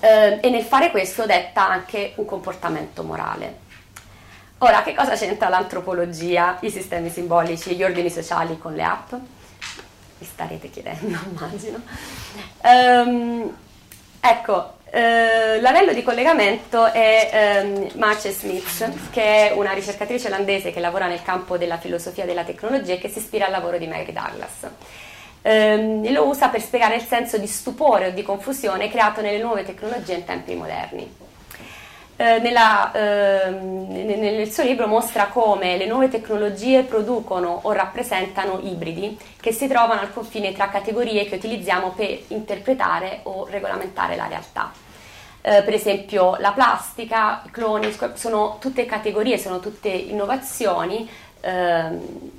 Eh, e nel fare questo detta anche un comportamento morale. Ora, che cosa c'entra l'antropologia, i sistemi simbolici gli ordini sociali con le app? Vi starete chiedendo, [LAUGHS] immagino. Um, ecco, eh, l'anello di collegamento è ehm, Marce Smith, che è una ricercatrice olandese che lavora nel campo della filosofia della tecnologia e che si ispira al lavoro di Mary Douglas. Eh, lo usa per spiegare il senso di stupore o di confusione creato nelle nuove tecnologie in tempi moderni. Eh, nella, eh, nel suo libro mostra come le nuove tecnologie producono o rappresentano ibridi che si trovano al confine tra categorie che utilizziamo per interpretare o regolamentare la realtà. Eh, per esempio la plastica, i cloni, sono tutte categorie, sono tutte innovazioni ehm,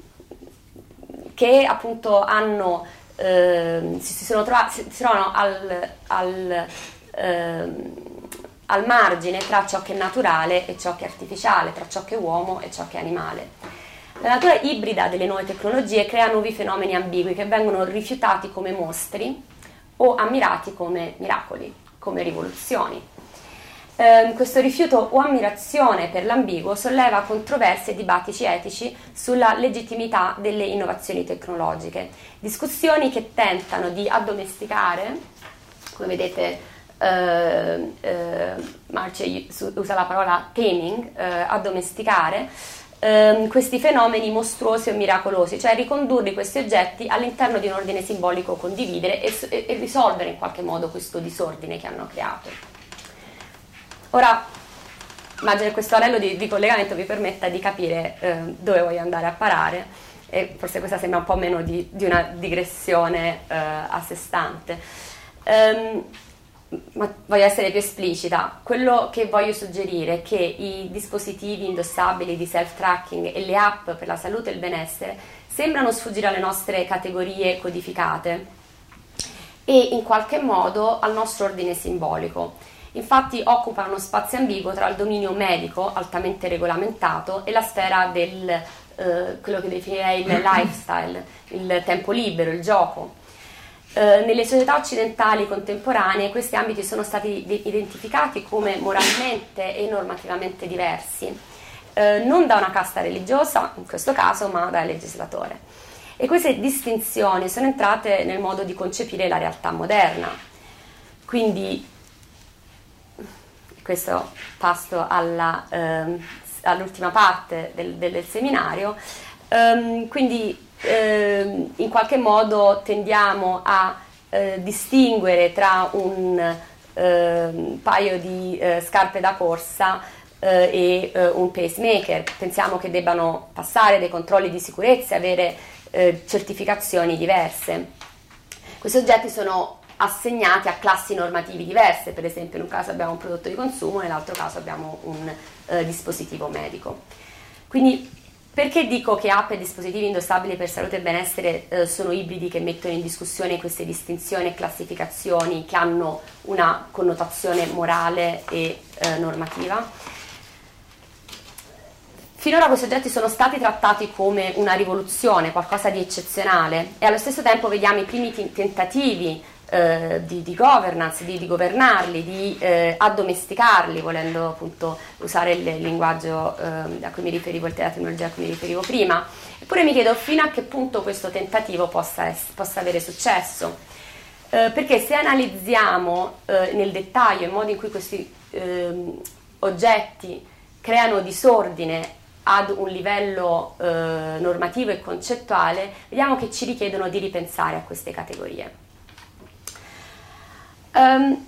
che appunto hanno eh, si, si, trovati, si, trovano al, al, eh, al margine tra ciò che è naturale e ciò che è artificiale, tra ciò che è uomo e ciò che è animale. La natura ibrida delle nuove tecnologie crea nuovi fenomeni ambigui che vengono rifiutati come mostri o ammirati come miracoli, come rivoluzioni. Eh, questo rifiuto o ammirazione per l'ambiguo solleva controversie e dibattiti etici sulla legittimità delle innovazioni tecnologiche, discussioni che tentano di addomesticare, come vedete eh, eh, Marce usa la parola taming, eh, addomesticare, ehm, questi fenomeni mostruosi o miracolosi, cioè ricondurre questi oggetti all'interno di un ordine simbolico condividere e, e, e risolvere in qualche modo questo disordine che hanno creato. Ora, immagino che questo anello di, di, collegamento vi permetta di capire eh, dove voglio andare a parare e forse questa sembra un po' meno di, di una digressione eh, a sé stante. Um, ma voglio essere più esplicita, quello che voglio suggerire è che i dispositivi indossabili di self-tracking e le app per la salute e il benessere sembrano sfuggire alle nostre categorie codificate e in qualche modo al nostro ordine simbolico. Infatti occupano uno spazio ambiguo tra il dominio medico, altamente regolamentato, e la sfera del eh, quello che definirei il [COUGHS] lifestyle, il tempo libero, il gioco. Eh, nelle società occidentali contemporanee questi ambiti sono stati identificati come moralmente e normativamente diversi, eh, non da una casta religiosa in questo caso, ma dal legislatore. E queste distinzioni sono entrate nel modo di concepire la realtà moderna. Quindi questo passo alla, ehm, all'ultima parte del, del seminario, ehm, quindi ehm, in qualche modo tendiamo a eh, distinguere tra un ehm, paio di eh, scarpe da corsa eh, e eh, un pacemaker. Pensiamo che debbano passare dei controlli di sicurezza e avere eh, certificazioni diverse. Questi oggetti sono assegnati a classi normativi diverse, per esempio in un caso abbiamo un prodotto di consumo, nell'altro caso abbiamo un eh, dispositivo medico. Quindi perché dico che app e dispositivi indossabili per salute e benessere eh, sono ibridi che mettono in discussione queste distinzioni e classificazioni che hanno una connotazione morale e eh, normativa? Finora questi oggetti sono stati trattati come una rivoluzione, qualcosa di eccezionale e allo stesso tempo vediamo i primi t- tentativi eh, di, di, governance, di, di governarli, di eh, addomesticarli, volendo appunto usare il linguaggio eh, a cui mi riferivo, la tecnologia a cui mi riferivo prima. Eppure mi chiedo fino a che punto questo tentativo possa, es- possa avere successo. Eh, perché se analizziamo eh, nel dettaglio il modo in cui questi ehm, oggetti creano disordine ad un livello eh, normativo e concettuale, vediamo che ci richiedono di ripensare a queste categorie. Um,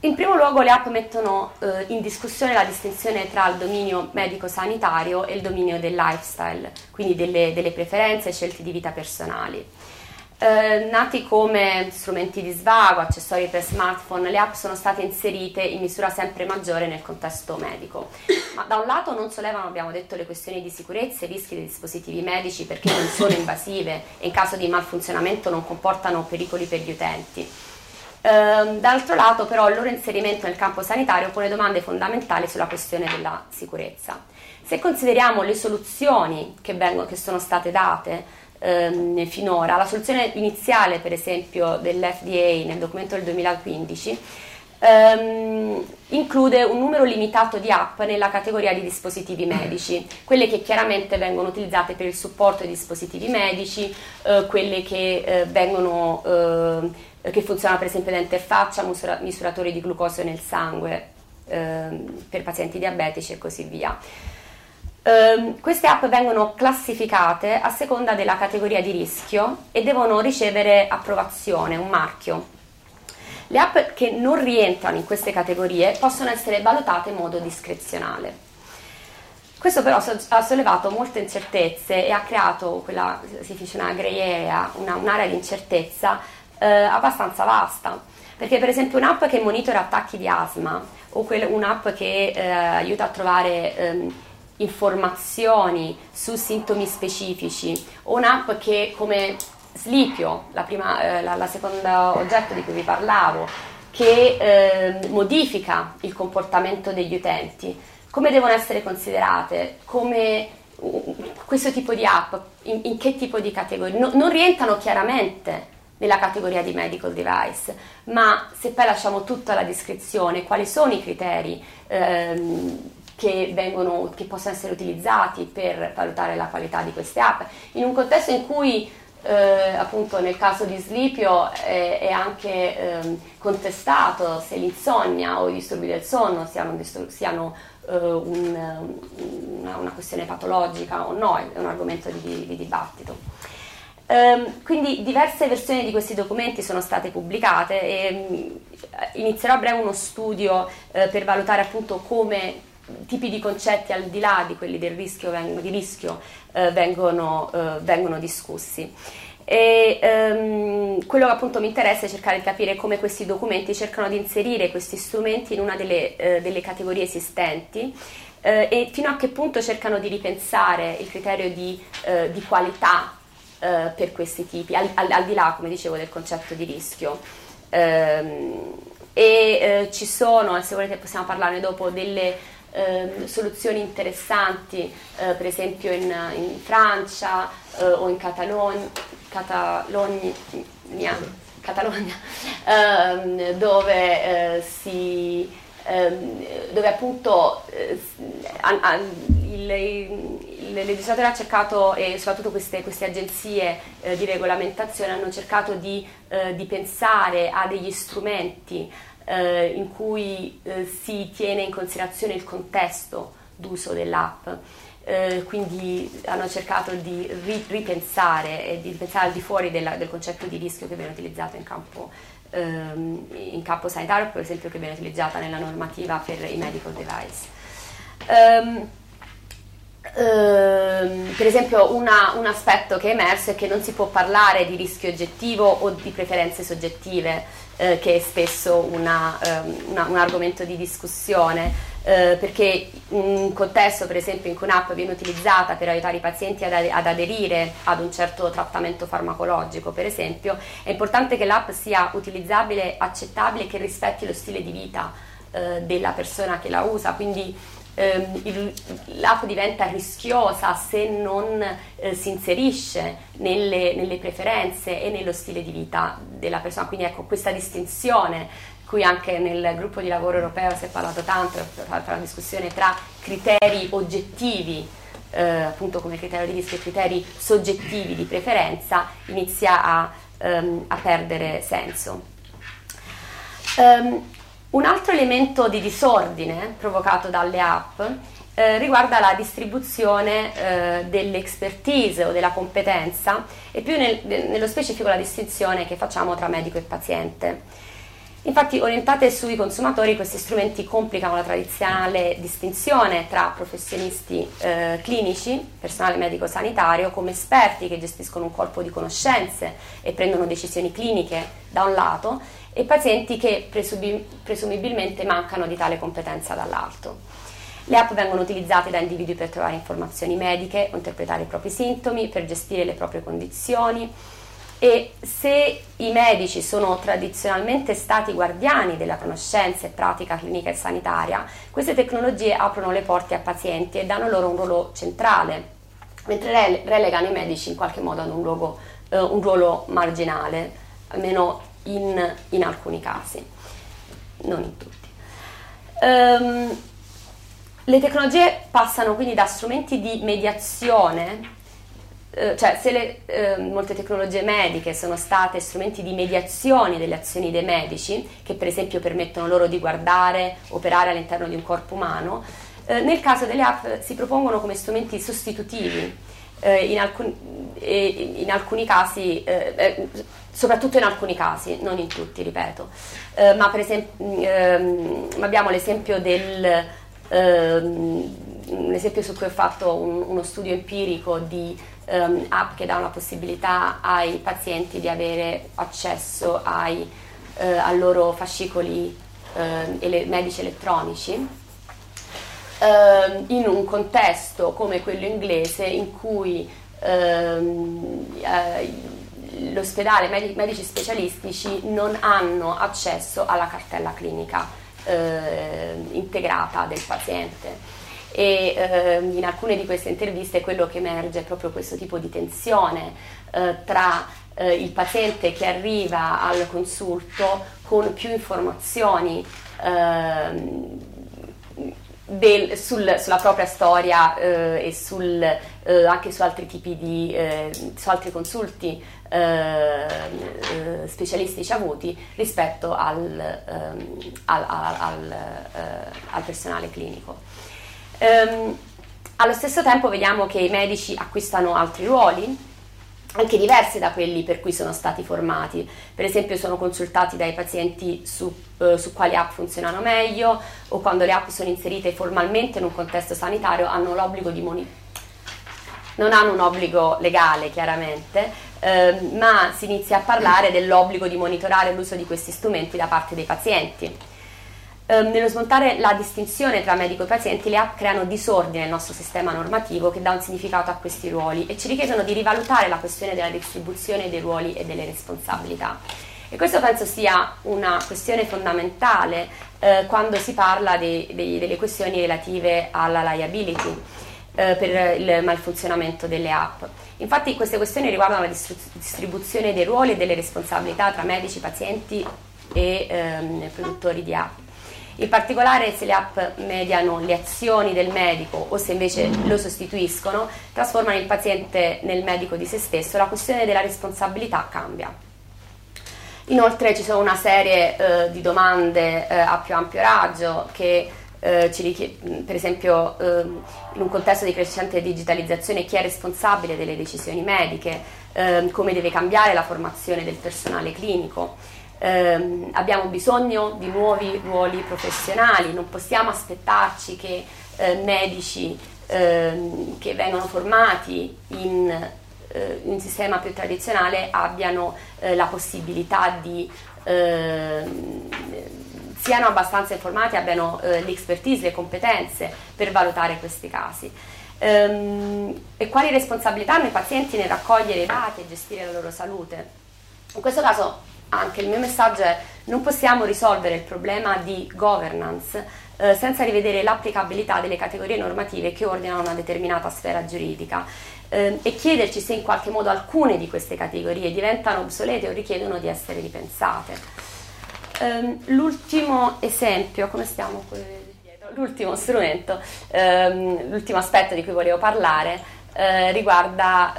in primo luogo le app mettono eh, in discussione la distinzione tra il dominio medico-sanitario e il dominio del lifestyle, quindi delle, delle preferenze e scelte di vita personali. Eh, nati come strumenti di svago, accessori per smartphone, le app sono state inserite in misura sempre maggiore nel contesto medico. Ma da un lato non sollevano, abbiamo detto, le questioni di sicurezza e rischi dei dispositivi medici perché non sono invasive e in caso di malfunzionamento non comportano pericoli per gli utenti Ehm, d'altro lato però il loro inserimento nel campo sanitario pone domande fondamentali sulla questione della sicurezza. Se consideriamo le soluzioni che, vengono, che sono state date ehm, finora, la soluzione iniziale per esempio dell'FDA nel documento del 2015 ehm, include un numero limitato di app nella categoria di dispositivi medici, quelle che chiaramente vengono utilizzate per il supporto ai dispositivi medici, eh, quelle che eh, vengono eh, che funziona per esempio da interfaccia, misura, misuratori di glucosio nel sangue ehm, per pazienti diabetici e così via. Um, queste app vengono classificate a seconda della categoria di rischio e devono ricevere approvazione, un marchio. Le app che non rientrano in queste categorie possono essere valutate in modo discrezionale. Questo però ha sollevato molte incertezze e ha creato quella, si dice una grey area, una, un'area di incertezza eh, abbastanza vasta. Perché per esempio un'app che monitora attacchi di asma o quel, un'app che eh, aiuta a trovare ehm, informazioni su sintomi specifici o un'app che come Slipio, la, prima, eh, la, la seconda oggetto di cui vi parlavo, che eh, modifica il comportamento degli utenti, come devono essere considerate, come uh, questo tipo di app, in, in che tipo di categoria, no, non rientrano chiaramente nella categoria di medical device, ma se poi lasciamo tutta la descrizione, quali sono i criteri ehm, che, vengono, che possono essere utilizzati per valutare la qualità di queste app, in un contesto in cui eh, appunto nel caso di Slipio è, è anche eh, contestato se l'insonnia o i disturbi del sonno siano, distur- siano eh, un, una, una, questione patologica o no, è un argomento di, di dibattito. Um, quindi diverse versioni di questi documenti sono state pubblicate e um, inizierò a breve uno studio uh, per valutare appunto come tipi di concetti al di là di quelli del rischio, di rischio uh, vengono, uh, vengono, discussi. E um, quello che appunto mi interessa è cercare di capire come questi documenti cercano di inserire questi strumenti in una delle, delle categorie esistenti e fino a che punto cercano di ripensare il criterio di, di qualità eh, per questi tipi, al, al, al, di là, come dicevo, del concetto di rischio. Ehm, e eh, ci sono, se volete possiamo parlarne dopo, delle eh, soluzioni interessanti, eh, per esempio in, in Francia eh, o in Catalogna, Catalogna, Catalogna [LAUGHS] ehm, dove si ehm, dove appunto il, il legislatore ha cercato, e soprattutto queste, queste agenzie eh, di regolamentazione, hanno cercato di, eh, di pensare a degli strumenti eh, in cui eh, si tiene in considerazione il contesto d'uso dell'app. Eh, quindi hanno cercato di ri- ripensare e di ripensare al di fuori della, del concetto di rischio che viene utilizzato in campo, ehm, in campo sanitario, per esempio che viene utilizzata nella normativa per i medical device. Um, Ehm, per esempio una, un aspetto che è emerso è che non si può parlare di rischio oggettivo o di preferenze soggettive, eh, che è spesso una, um, una, un argomento di discussione, eh, perché un contesto per esempio in cui un'app viene utilizzata per aiutare i pazienti ad, ad, aderire ad un certo trattamento farmacologico, per esempio, è importante che l'app sia utilizzabile, accettabile e che rispetti lo stile di vita eh, della persona che la usa, quindi ehm, il, l'app diventa rischiosa se non eh, si inserisce nelle, nelle, preferenze e nello stile di vita della persona. Quindi ecco questa distinzione qui anche nel gruppo di lavoro europeo si è parlato tanto, per fare una discussione tra criteri oggettivi eh, appunto come criterio di rischio e criteri soggettivi di preferenza inizia a, um, a perdere senso. Um, un altro elemento di disordine provocato dalle app eh, riguarda la distribuzione eh, dell'expertise o della competenza e più nel, nello specifico la distinzione che facciamo tra medico e paziente. Infatti, orientate sui consumatori, questi strumenti complicano la tradizionale distinzione tra professionisti eh, clinici, personale medico-sanitario, come esperti che gestiscono un corpo di conoscenze e prendono decisioni cliniche da un lato, e pazienti che presumi- presumibilmente mancano di tale competenza dall'alto. Le app vengono utilizzate da individui per trovare informazioni mediche, interpretare i propri sintomi, per gestire le proprie condizioni e se i medici sono tradizionalmente stati guardiani della conoscenza e pratica clinica e sanitaria, queste tecnologie aprono le porte a pazienti e danno loro un ruolo centrale, mentre relegano i medici in qualche modo ad un, luogo, eh, un ruolo marginale, almeno in, in alcuni casi, non in tutti. Um, le tecnologie passano quindi da strumenti di mediazione, cioè se le, eh, molte tecnologie mediche sono state strumenti di mediazione delle azioni dei medici, che per esempio permettono loro di guardare, operare all'interno di un corpo umano, eh, nel caso delle app si propongono come strumenti sostitutivi. Eh, in, alcun, in, alcuni casi eh, eh, soprattutto in alcuni casi, non in tutti, ripeto. Eh, ma per esempio ehm, abbiamo l'esempio del ehm, un esempio su cui ho fatto un, uno studio empirico di um, app che dà una possibilità ai pazienti di avere accesso ai, ai loro fascicoli eh, ele- medici elettronici eh, in un contesto come quello inglese in cui ehm, eh, l'ospedale, i medici specialistici non hanno accesso alla cartella clinica eh, integrata del paziente e eh, in alcune di queste interviste quello che emerge è proprio questo tipo di tensione eh, tra eh, il paziente che arriva al consulto con più informazioni ehm, del, sul, sulla propria storia eh, e sul, eh, anche su altri tipi di su altri consulti eh, eh, specialistici avuti rispetto al, ehm, al, al, eh, al personale clinico. Ehm, allo stesso tempo vediamo che i medici acquistano altri ruoli anche diversi da quelli per cui sono stati formati. Per esempio sono consultati dai pazienti su, eh, su, quali app funzionano meglio o quando le app sono inserite formalmente in un contesto sanitario hanno l'obbligo di monitorare. Non hanno un obbligo legale chiaramente, eh, ma si inizia a parlare dell'obbligo di monitorare l'uso di questi strumenti da parte dei pazienti. Um, nello smontare la distinzione tra medico e pazienti, le app creano disordine nel nostro sistema normativo che dà un significato a questi ruoli e ci richiedono di rivalutare la questione della distribuzione dei ruoli e delle responsabilità. E questo penso sia una questione fondamentale eh, quando si parla dei, dei, delle questioni relative alla liability eh, per il malfunzionamento delle app. Infatti queste questioni riguardano la distribuzione dei ruoli e delle responsabilità tra medici, pazienti e ehm, produttori di app. In particolare se le app mediano le azioni del medico o se invece lo sostituiscono, trasformano il paziente nel medico di se stesso, la questione della responsabilità cambia. Inoltre ci sono una serie eh, di domande eh, a più ampio raggio che eh, richied- per esempio ehm, in un contesto di crescente digitalizzazione chi è responsabile delle decisioni mediche, ehm, come deve cambiare la formazione del personale clinico eh, abbiamo bisogno di nuovi ruoli professionali, non possiamo aspettarci che eh, medici eh, che vengono formati in eh, un sistema più tradizionale abbiano eh, la possibilità di ehm, siano abbastanza informati, abbiano eh, l'expertise, le competenze per valutare questi casi. Ehm, e quali responsabilità hanno i pazienti nel raccogliere dati e gestire la loro salute? In questo caso anche il mio messaggio è non possiamo risolvere il problema di governance eh, senza rivedere l'applicabilità delle categorie normative che ordinano una determinata sfera giuridica eh, e chiederci se in qualche modo alcune di queste categorie diventano obsolete o richiedono di essere ripensate. Um, l'ultimo esempio, come stiamo L'ultimo strumento, um, l'ultimo aspetto di cui volevo parlare uh, riguarda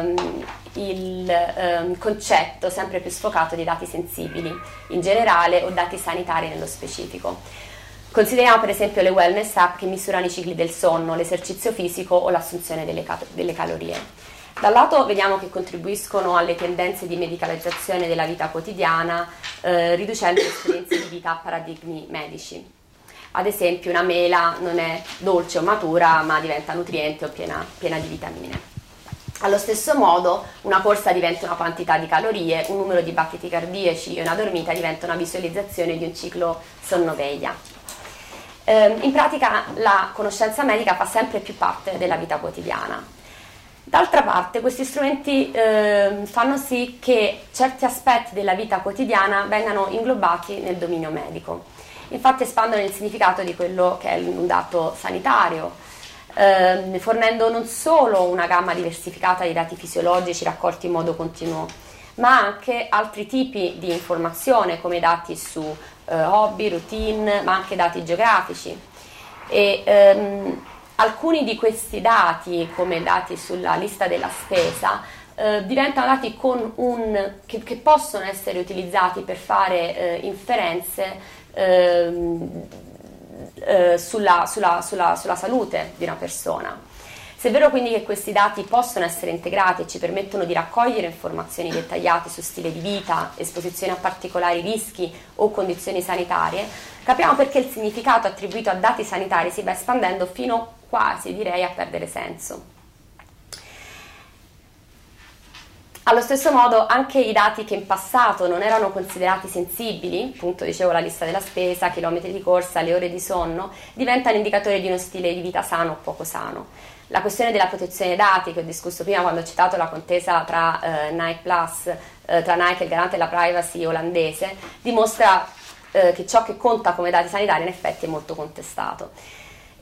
um, il ehm, concetto sempre più sfocato di dati sensibili in generale o dati sanitari nello specifico. Consideriamo per esempio le wellness app che misurano i cicli del sonno, l'esercizio fisico o l'assunzione delle, cal- delle calorie. Da un lato vediamo che contribuiscono alle tendenze di medicalizzazione della vita quotidiana, eh, riducendo le esperienze di vita a paradigmi medici. Ad esempio una mela non è dolce o matura, ma diventa nutriente o piena, piena di vitamine. Allo stesso modo una corsa diventa una quantità di calorie, un numero di battiti cardiaci e una dormita diventa una visualizzazione di un ciclo sonno-veglia. Eh, in pratica la conoscenza medica fa sempre più parte della vita quotidiana. D'altra parte questi strumenti eh, fanno sì che certi aspetti della vita quotidiana vengano inglobati nel dominio medico. Infatti espandono il significato di quello che è un dato sanitario, ehm, fornendo non solo una gamma diversificata di dati fisiologici raccolti in modo continuo, ma anche altri tipi di informazione come dati su eh, hobby, routine, ma anche dati geografici. E, ehm, alcuni di questi dati, come dati sulla lista della spesa, eh, diventano dati un, che, che, possono essere utilizzati per fare eh, inferenze ehm, eh, sulla, sulla, sulla, sulla salute di una persona. Se è vero quindi che questi dati possono essere integrati e ci permettono di raccogliere informazioni dettagliate su stile di vita, esposizione a particolari rischi o condizioni sanitarie, capiamo perché il significato attribuito a dati sanitari si va espandendo fino quasi, direi, a perdere senso. Allo stesso modo anche i dati che in passato non erano considerati sensibili, appunto dicevo la lista della spesa, chilometri di corsa, le ore di sonno, diventano indicatori di uno stile di vita sano o poco sano. La questione della protezione dei dati che ho discusso prima quando ho citato la contesa tra eh, Nike Plus, eh, tra Nike e il garante della privacy olandese, dimostra eh, che ciò che conta come dati sanitari in effetti è molto contestato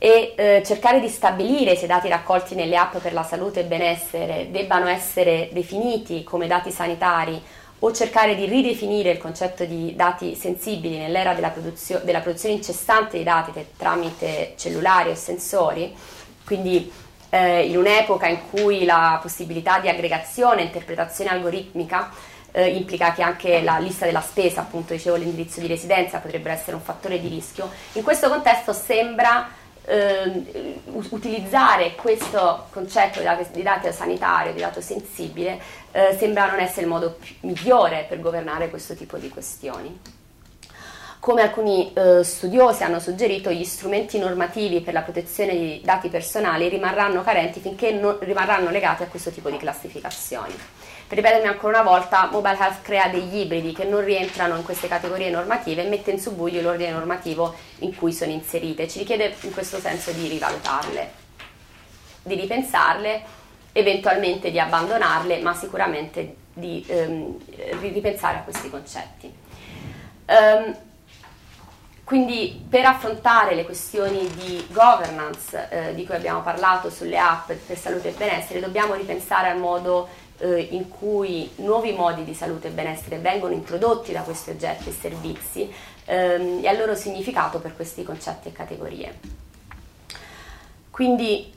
e eh, cercare di stabilire se i dati raccolti nelle app per la salute e benessere debbano essere definiti come dati sanitari o cercare di ridefinire il concetto di dati sensibili nell'era della, produzio- della produzione incessante di dati te- tramite cellulari o sensori, quindi eh, in un'epoca in cui la possibilità di aggregazione e interpretazione algoritmica eh, implica che anche la lista della spesa, appunto dicevo l'indirizzo di residenza, potrebbe essere un fattore di rischio, in questo contesto sembra eh, utilizzare questo concetto di dato sanitario, di dato sensibile, eh, sembra non essere il modo migliore per governare questo tipo di questioni. Come alcuni eh, studiosi hanno suggerito, gli strumenti normativi per la protezione di dati personali rimarranno carenti finché non, rimarranno legati a questo tipo di classificazioni. Per ripetermi ancora una volta, Mobile Health crea degli ibridi che non rientrano in queste categorie normative e mette in subbuglio l'ordine normativo in cui sono inserite. Ci richiede in questo senso di rivalutarle, di ripensarle, eventualmente di abbandonarle, ma sicuramente di ehm, ripensare a questi concetti. Um, quindi per affrontare le questioni di governance eh, di cui abbiamo parlato sulle app per salute e benessere dobbiamo ripensare al modo eh, in cui nuovi modi di salute e benessere vengono introdotti da questi oggetti e servizi ehm, e al loro significato per questi concetti e categorie. Quindi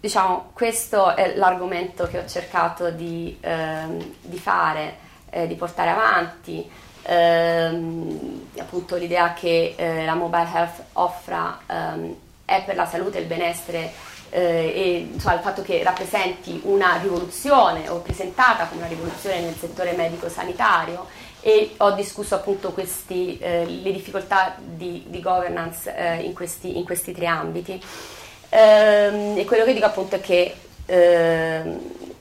diciamo questo è l'argomento che ho cercato di, ehm, di fare, eh, di portare avanti. Ehm, appunto l'idea che eh, la mobile health offra ehm, è per la salute e il benessere eh, e insomma, il fatto che rappresenti una rivoluzione o presentata come una rivoluzione nel settore medico-sanitario e ho discusso appunto questi, eh, le difficoltà di, di governance eh, in, questi, in, questi, tre ambiti. Ehm, e quello che dico appunto è che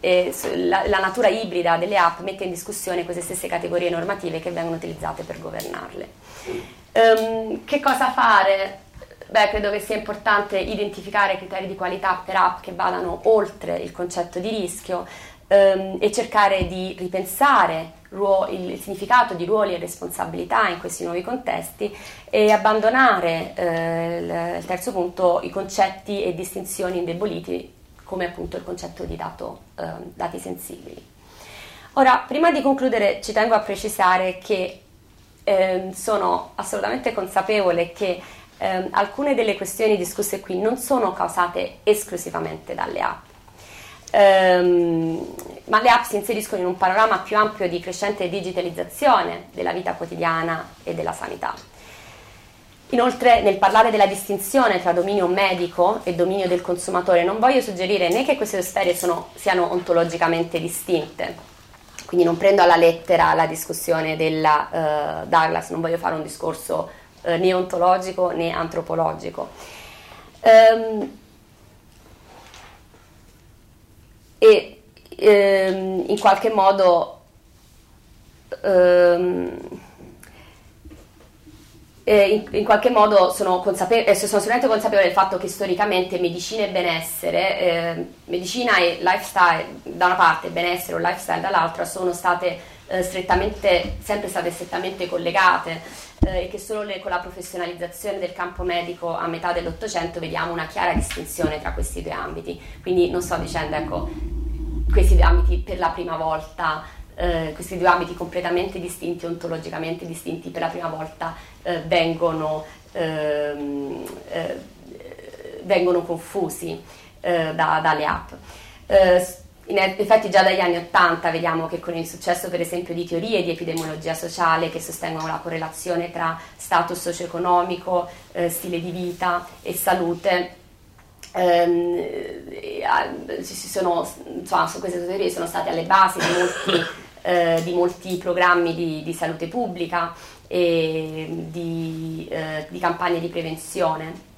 ehm, la, la, natura ibrida delle app mette in discussione queste stesse categorie normative che vengono utilizzate per governarle. Um, che cosa fare? Beh, credo che sia importante identificare criteri di qualità per app che vadano oltre il concetto di rischio ehm, e cercare di ripensare ruo- il significato di ruoli e responsabilità in questi nuovi contesti e abbandonare, eh, il terzo punto, i concetti e distinzioni indeboliti come appunto il concetto di dato, eh, dati sensibili. Ora, prima di concludere ci tengo a precisare che eh, sono assolutamente consapevole che eh, alcune delle questioni discusse qui non sono causate esclusivamente dalle app, ehm, ma le app si inseriscono in un panorama più ampio di crescente digitalizzazione della vita quotidiana e della sanità. Inoltre, nel parlare della distinzione tra dominio medico e dominio del consumatore, non voglio suggerire né che queste sfere sono, siano ontologicamente distinte, quindi non prendo alla lettera la discussione della uh, Douglas, non voglio fare un discorso eh, né ontologico né antropologico. Um, e um, in qualche modo um, in, in, qualche modo sono, consapevo- eh, sono sicuramente consapevole del fatto che storicamente medicina e benessere, eh, medicina e lifestyle da una parte, benessere o lifestyle dall'altra sono state eh, strettamente, sempre state strettamente collegate eh, e che solo le, con la professionalizzazione del campo medico a metà dell'Ottocento vediamo una chiara distinzione tra questi due ambiti. Quindi non sto dicendo, ecco, questi due ambiti per la prima volta, eh, questi due ambiti completamente distinti, ontologicamente distinti, per la prima volta eh, vengono, ehm, eh, vengono, confusi eh, da, dalle app. In effetti già dagli anni Ottanta vediamo che con il successo per esempio di teorie di epidemiologia sociale che sostengono la correlazione tra status socio-economico, eh, stile di vita e salute, ehm, sono, insomma, queste teorie sono state alle basi di molti, eh, di molti programmi di, di, salute pubblica e di, eh, di campagne di prevenzione.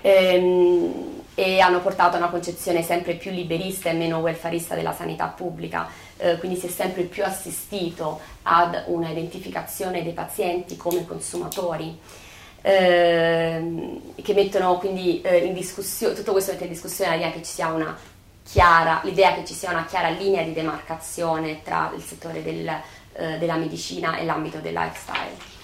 Ehm, e hanno portato a una concezione sempre più liberista e meno welfarista della sanità pubblica, eh, quindi si è sempre più assistito ad una identificazione dei pazienti come consumatori. eh, che mettono quindi eh, in discussione, tutto questo mette in discussione l'idea che ci sia una chiara, l'idea che ci sia una chiara linea di demarcazione tra il settore del, eh, della medicina e l'ambito del lifestyle.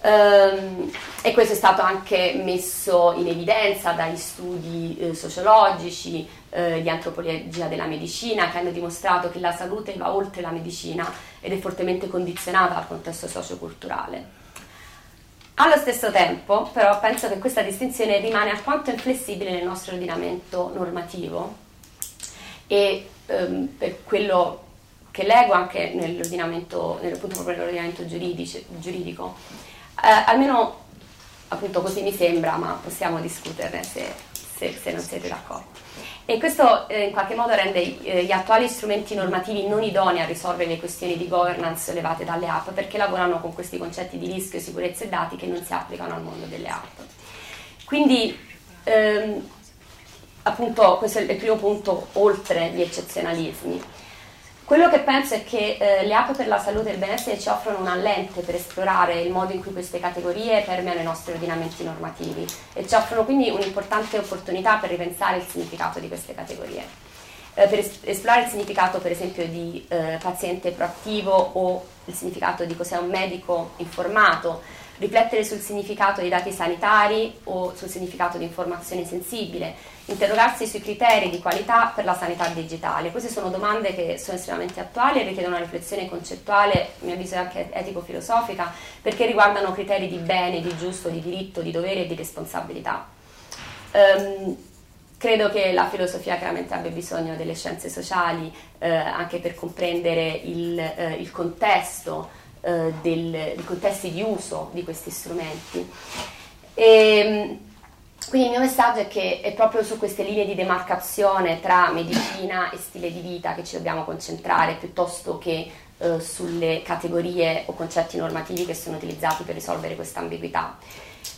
Um, e questo è stato anche messo in evidenza dagli studi eh, sociologici eh, di antropologia della medicina che hanno dimostrato che la salute va oltre la medicina ed è fortemente condizionata dal contesto socioculturale. Allo stesso tempo, però, penso che questa distinzione rimane alquanto inflessibile nel nostro ordinamento normativo e ehm, per quello che leggo anche nell'ordinamento, nell'ordinamento giudice, giuridico, eh, almeno appunto così mi sembra, ma possiamo discuterne se, se, se non siete d'accordo. E questo eh, in qualche modo rende eh, gli attuali strumenti normativi non idonei a risolvere le questioni di governance levate dalle app perché lavorano con questi concetti di rischio, sicurezza e dati che non si applicano al mondo delle app. Quindi ehm, appunto questo è il primo punto oltre gli eccezionalismi. Quello che penso è che eh, le app per la salute e il benessere ci offrono una lente per esplorare il modo in cui queste categorie permeano i nostri ordinamenti normativi e ci offrono quindi un'importante opportunità per ripensare il significato di queste categorie. Eh, per es- esplorare il significato per esempio di eh, paziente proattivo o il significato di cos'è un medico informato, riflettere sul significato dei dati sanitari o sul significato di informazione sensibile, interrogarsi sui criteri di qualità per la sanità digitale. Queste sono domande che sono estremamente attuali e richiedono una riflessione concettuale, a mio avviso anche etico-filosofica, perché riguardano criteri di bene, di giusto, di diritto, di dovere e di responsabilità. Um, credo che la filosofia chiaramente abbia bisogno delle scienze sociali eh, anche per comprendere il, eh, il contesto eh, del, di contesti di uso di questi strumenti. E, ehm, quindi il mio messaggio è che è proprio su queste linee di demarcazione tra medicina e stile di vita che ci dobbiamo concentrare piuttosto che eh, sulle categorie o concetti normativi che sono utilizzati per risolvere questa ambiguità.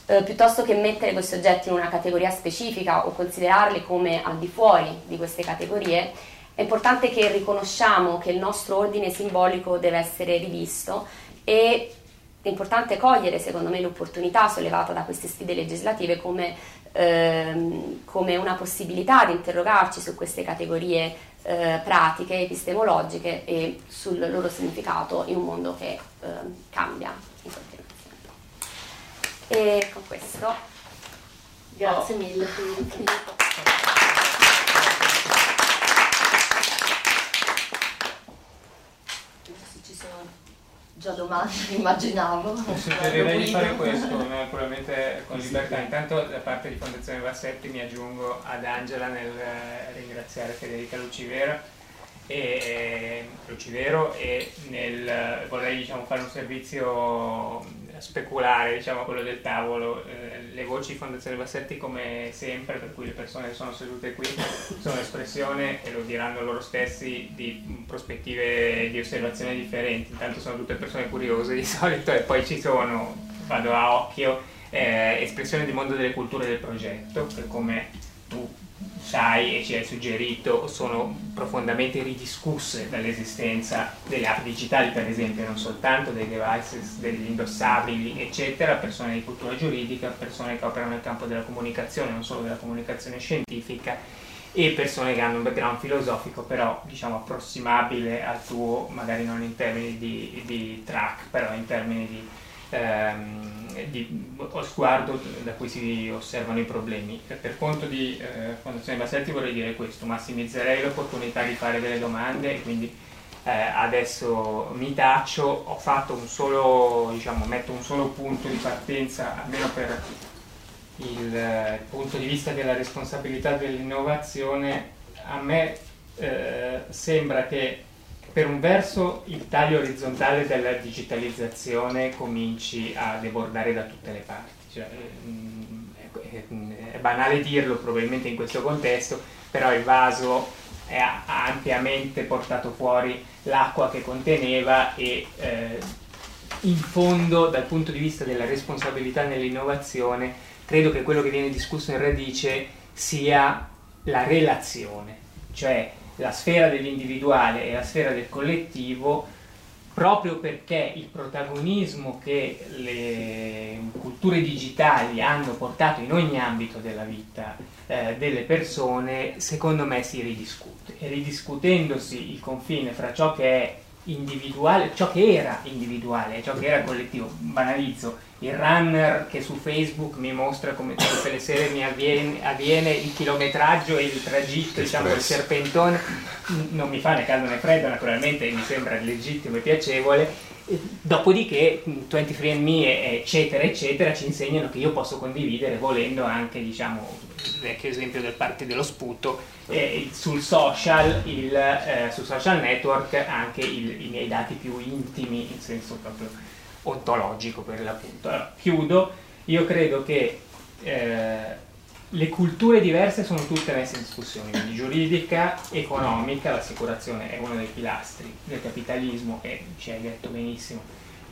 Eh, piuttosto che mettere questi oggetti in una categoria specifica o considerarli come al di fuori di queste categorie, è importante che riconosciamo che il nostro ordine simbolico deve essere rivisto e è importante cogliere, secondo me, l'opportunità sollevata da queste sfide legislative come, ehm, come una possibilità di interrogarci su queste categorie eh, pratiche, epistemologiche e sul loro significato in un mondo che eh, cambia in continuazione. E con questo, grazie oh. mille [LAUGHS] per l'invito. Già domani [LAUGHS] immaginavo. Suggerirei di fare questo, naturalmente con libertà. Intanto da parte di Fondazione Vassetti mi aggiungo ad Angela nel eh, ringraziare Federica Lucivera e, Lucivero e nel, vorrei diciamo, fare un servizio speculare, diciamo quello del tavolo. Eh, le voci di Fondazione Bassetti, come sempre, per cui le persone che sono sedute qui, sono espressione, e lo diranno loro stessi, di prospettive di osservazione differenti. Intanto sono tutte persone curiose di [LAUGHS] solito e poi ci sono, vado a occhio, eh, espressione del mondo delle culture del progetto, che come tu sai e ci hai suggerito sono profondamente ridiscusse dall'esistenza delle app digitali per esempio, non soltanto dei devices, degli indossabili eccetera, persone di cultura giuridica, persone che operano nel campo della comunicazione, non solo della comunicazione scientifica e persone che hanno un background filosofico però diciamo approssimabile al tuo, magari non in termini di, di track, però in termini di ehm, di, sguardo da cui si osservano i problemi. Per conto di eh, Fondazione Bassetti vorrei dire questo, massimizzerei l'opportunità di fare delle domande e quindi eh, adesso mi taccio, ho fatto un solo, diciamo, metto un solo punto di partenza, almeno per il eh, punto di vista della responsabilità dell'innovazione, a me eh, sembra che per un verso il taglio orizzontale della digitalizzazione cominci a debordare da tutte le parti. Cioè, mm, è, banale dirlo probabilmente in questo contesto, però il vaso ha ampiamente portato fuori l'acqua che conteneva e eh, in fondo dal punto di vista della responsabilità nell'innovazione credo che quello che viene discusso in radice sia la relazione, cioè la sfera dell'individuale e la sfera del collettivo proprio perché il protagonismo che le culture digitali hanno portato in ogni ambito della vita eh, delle persone, secondo me si ridiscute. E ridiscutendosi il confine fra ciò che è individuale, ciò che era individuale ciò che era collettivo, banalizzo, il runner che su Facebook mi mostra come tutte le sere mi avviene, avviene il chilometraggio e il tragitto, diciamo, il serpentone, non mi fa né caldo né freddo, naturalmente mi sembra legittimo e piacevole. Dopodiché 23andMe eccetera eccetera ci insegnano che io posso condividere volendo anche diciamo vecchio esempio del party dello sputo eh, sul social il, eh, sul social network anche il, i miei dati più intimi in senso proprio ontologico per l'appunto. Allora, chiudo, io credo che eh, le culture diverse sono tutte messe in discussione, quindi giuridica, economica, l'assicurazione è uno dei pilastri del capitalismo e ci hai detto benissimo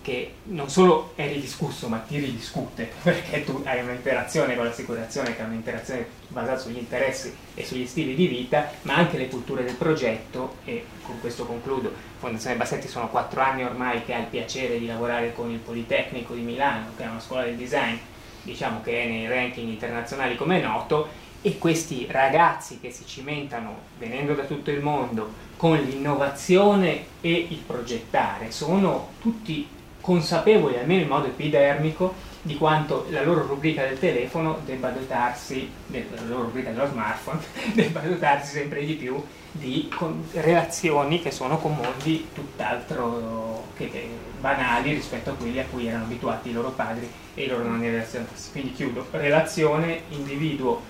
che non solo è ridiscusso ma ti ridiscute [LAUGHS] perché tu hai un'interazione con l'assicurazione che è un'interazione basata sugli interessi e sugli stili di vita ma anche le culture del progetto e con questo concludo. Fondazione Bassetti sono quattro anni ormai che ha il piacere di lavorare con il Politecnico di Milano che è una scuola del design diciamo che è nei ranking internazionali come è noto e questi ragazzi che si cimentano venendo da tutto il mondo con l'innovazione e il progettare sono tutti consapevoli, almeno in modo epidermico, di quanto la loro rubrica del telefono debba dotarsi, la loro rubrica dello smartphone, [LAUGHS] debba dotarsi sempre di più di relazioni che sono con mondi tutt'altro che, banali rispetto a quelli a cui erano abituati i loro padri e i loro nonni relazionati. Quindi chiudo, relazione, individuo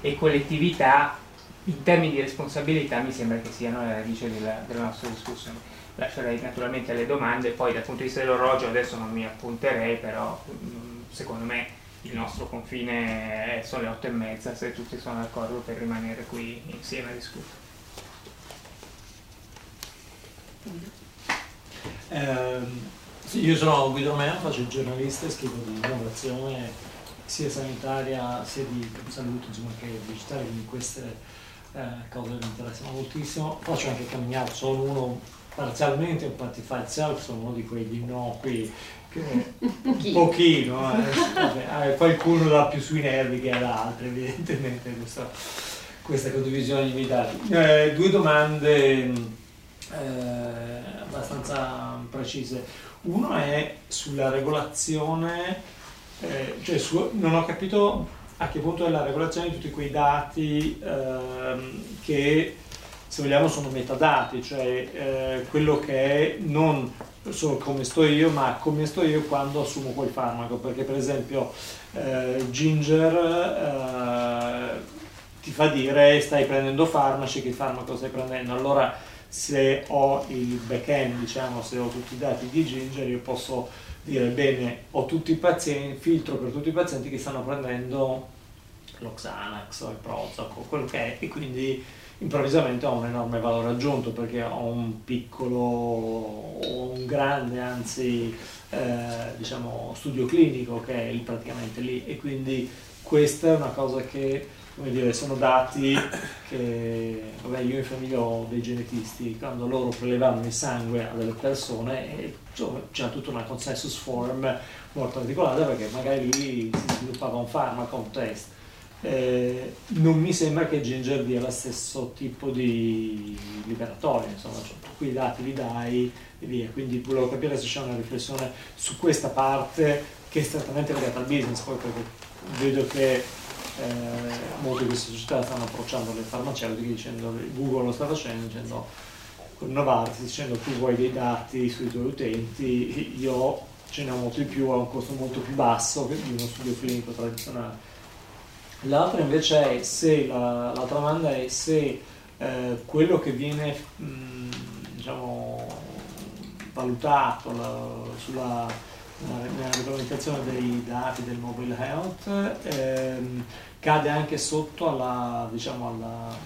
e collettività in termini di responsabilità mi sembra che siano la radice della, della nostra discussione lascerei naturalmente le domande, poi dal punto di vista dell'orologio adesso non mi appunterei, però mm, secondo me il nostro confine sono le otto e mezza, se tutti sono d'accordo per rimanere qui insieme a discutere. Eh, io sono Guido Romeo, faccio il giornalista e scrivo di innovazione sia sanitaria sia di salute insomma, che digitale, quindi queste eh, cose mi interessano moltissimo. Faccio anche camminare, sono uno parzialmente un Self sono uno di quegli innocui che un pochino, eh, vabbè, qualcuno dà più sui nervi che ad altri evidentemente questa, questa condivisione di dati. Eh, due domande eh, abbastanza precise. Uno è sulla regolazione, eh, cioè su, non ho capito a che punto è la regolazione di tutti quei dati ehm, che se vogliamo sono metadati, cioè eh, quello che è non solo come sto io, ma come sto io quando assumo quel farmaco, perché per esempio eh, Ginger eh, ti fa dire stai prendendo farmaci, che farmaco stai prendendo, allora se ho il back-end, diciamo, se ho tutti i dati di Ginger, io posso dire bene, ho tutti i pazienti, filtro per tutti i pazienti che stanno prendendo lo Xanax o il Prozac o quello che è, e quindi improvvisamente ho un enorme valore aggiunto perché ho un piccolo o un grande anzi eh, diciamo studio clinico che è praticamente lì. E quindi questa è una cosa che come dire sono dati che vabbè io in famiglia ho dei genetisti. Quando loro prelevavano il sangue a delle persone c'era tutta una consensus form molto articolata perché magari lì si sviluppava un farmaco, un test eh, non mi sembra che Ginger dia lo stesso tipo di liberatorio, insomma, cioè, tu quei dati li dai e via. Quindi volevo capire se c'è una riflessione su questa parte che è strettamente legata al business, poi perché vedo che eh, molte di queste società stanno approcciando le farmaceutiche dicendo, Google lo sta facendo, dicendo con Novartis, dicendo tu vuoi dei dati sui tuoi utenti, io ce ne ho molto di più a un costo molto più basso di uno studio clinico tradizionale L'altra invece è se, la, l'altra domanda è se eh, quello che viene mh, diciamo, valutato la, sulla nella regolamentazione dei dati del mobile health ehm, cade anche sotto alla, diciamo, alla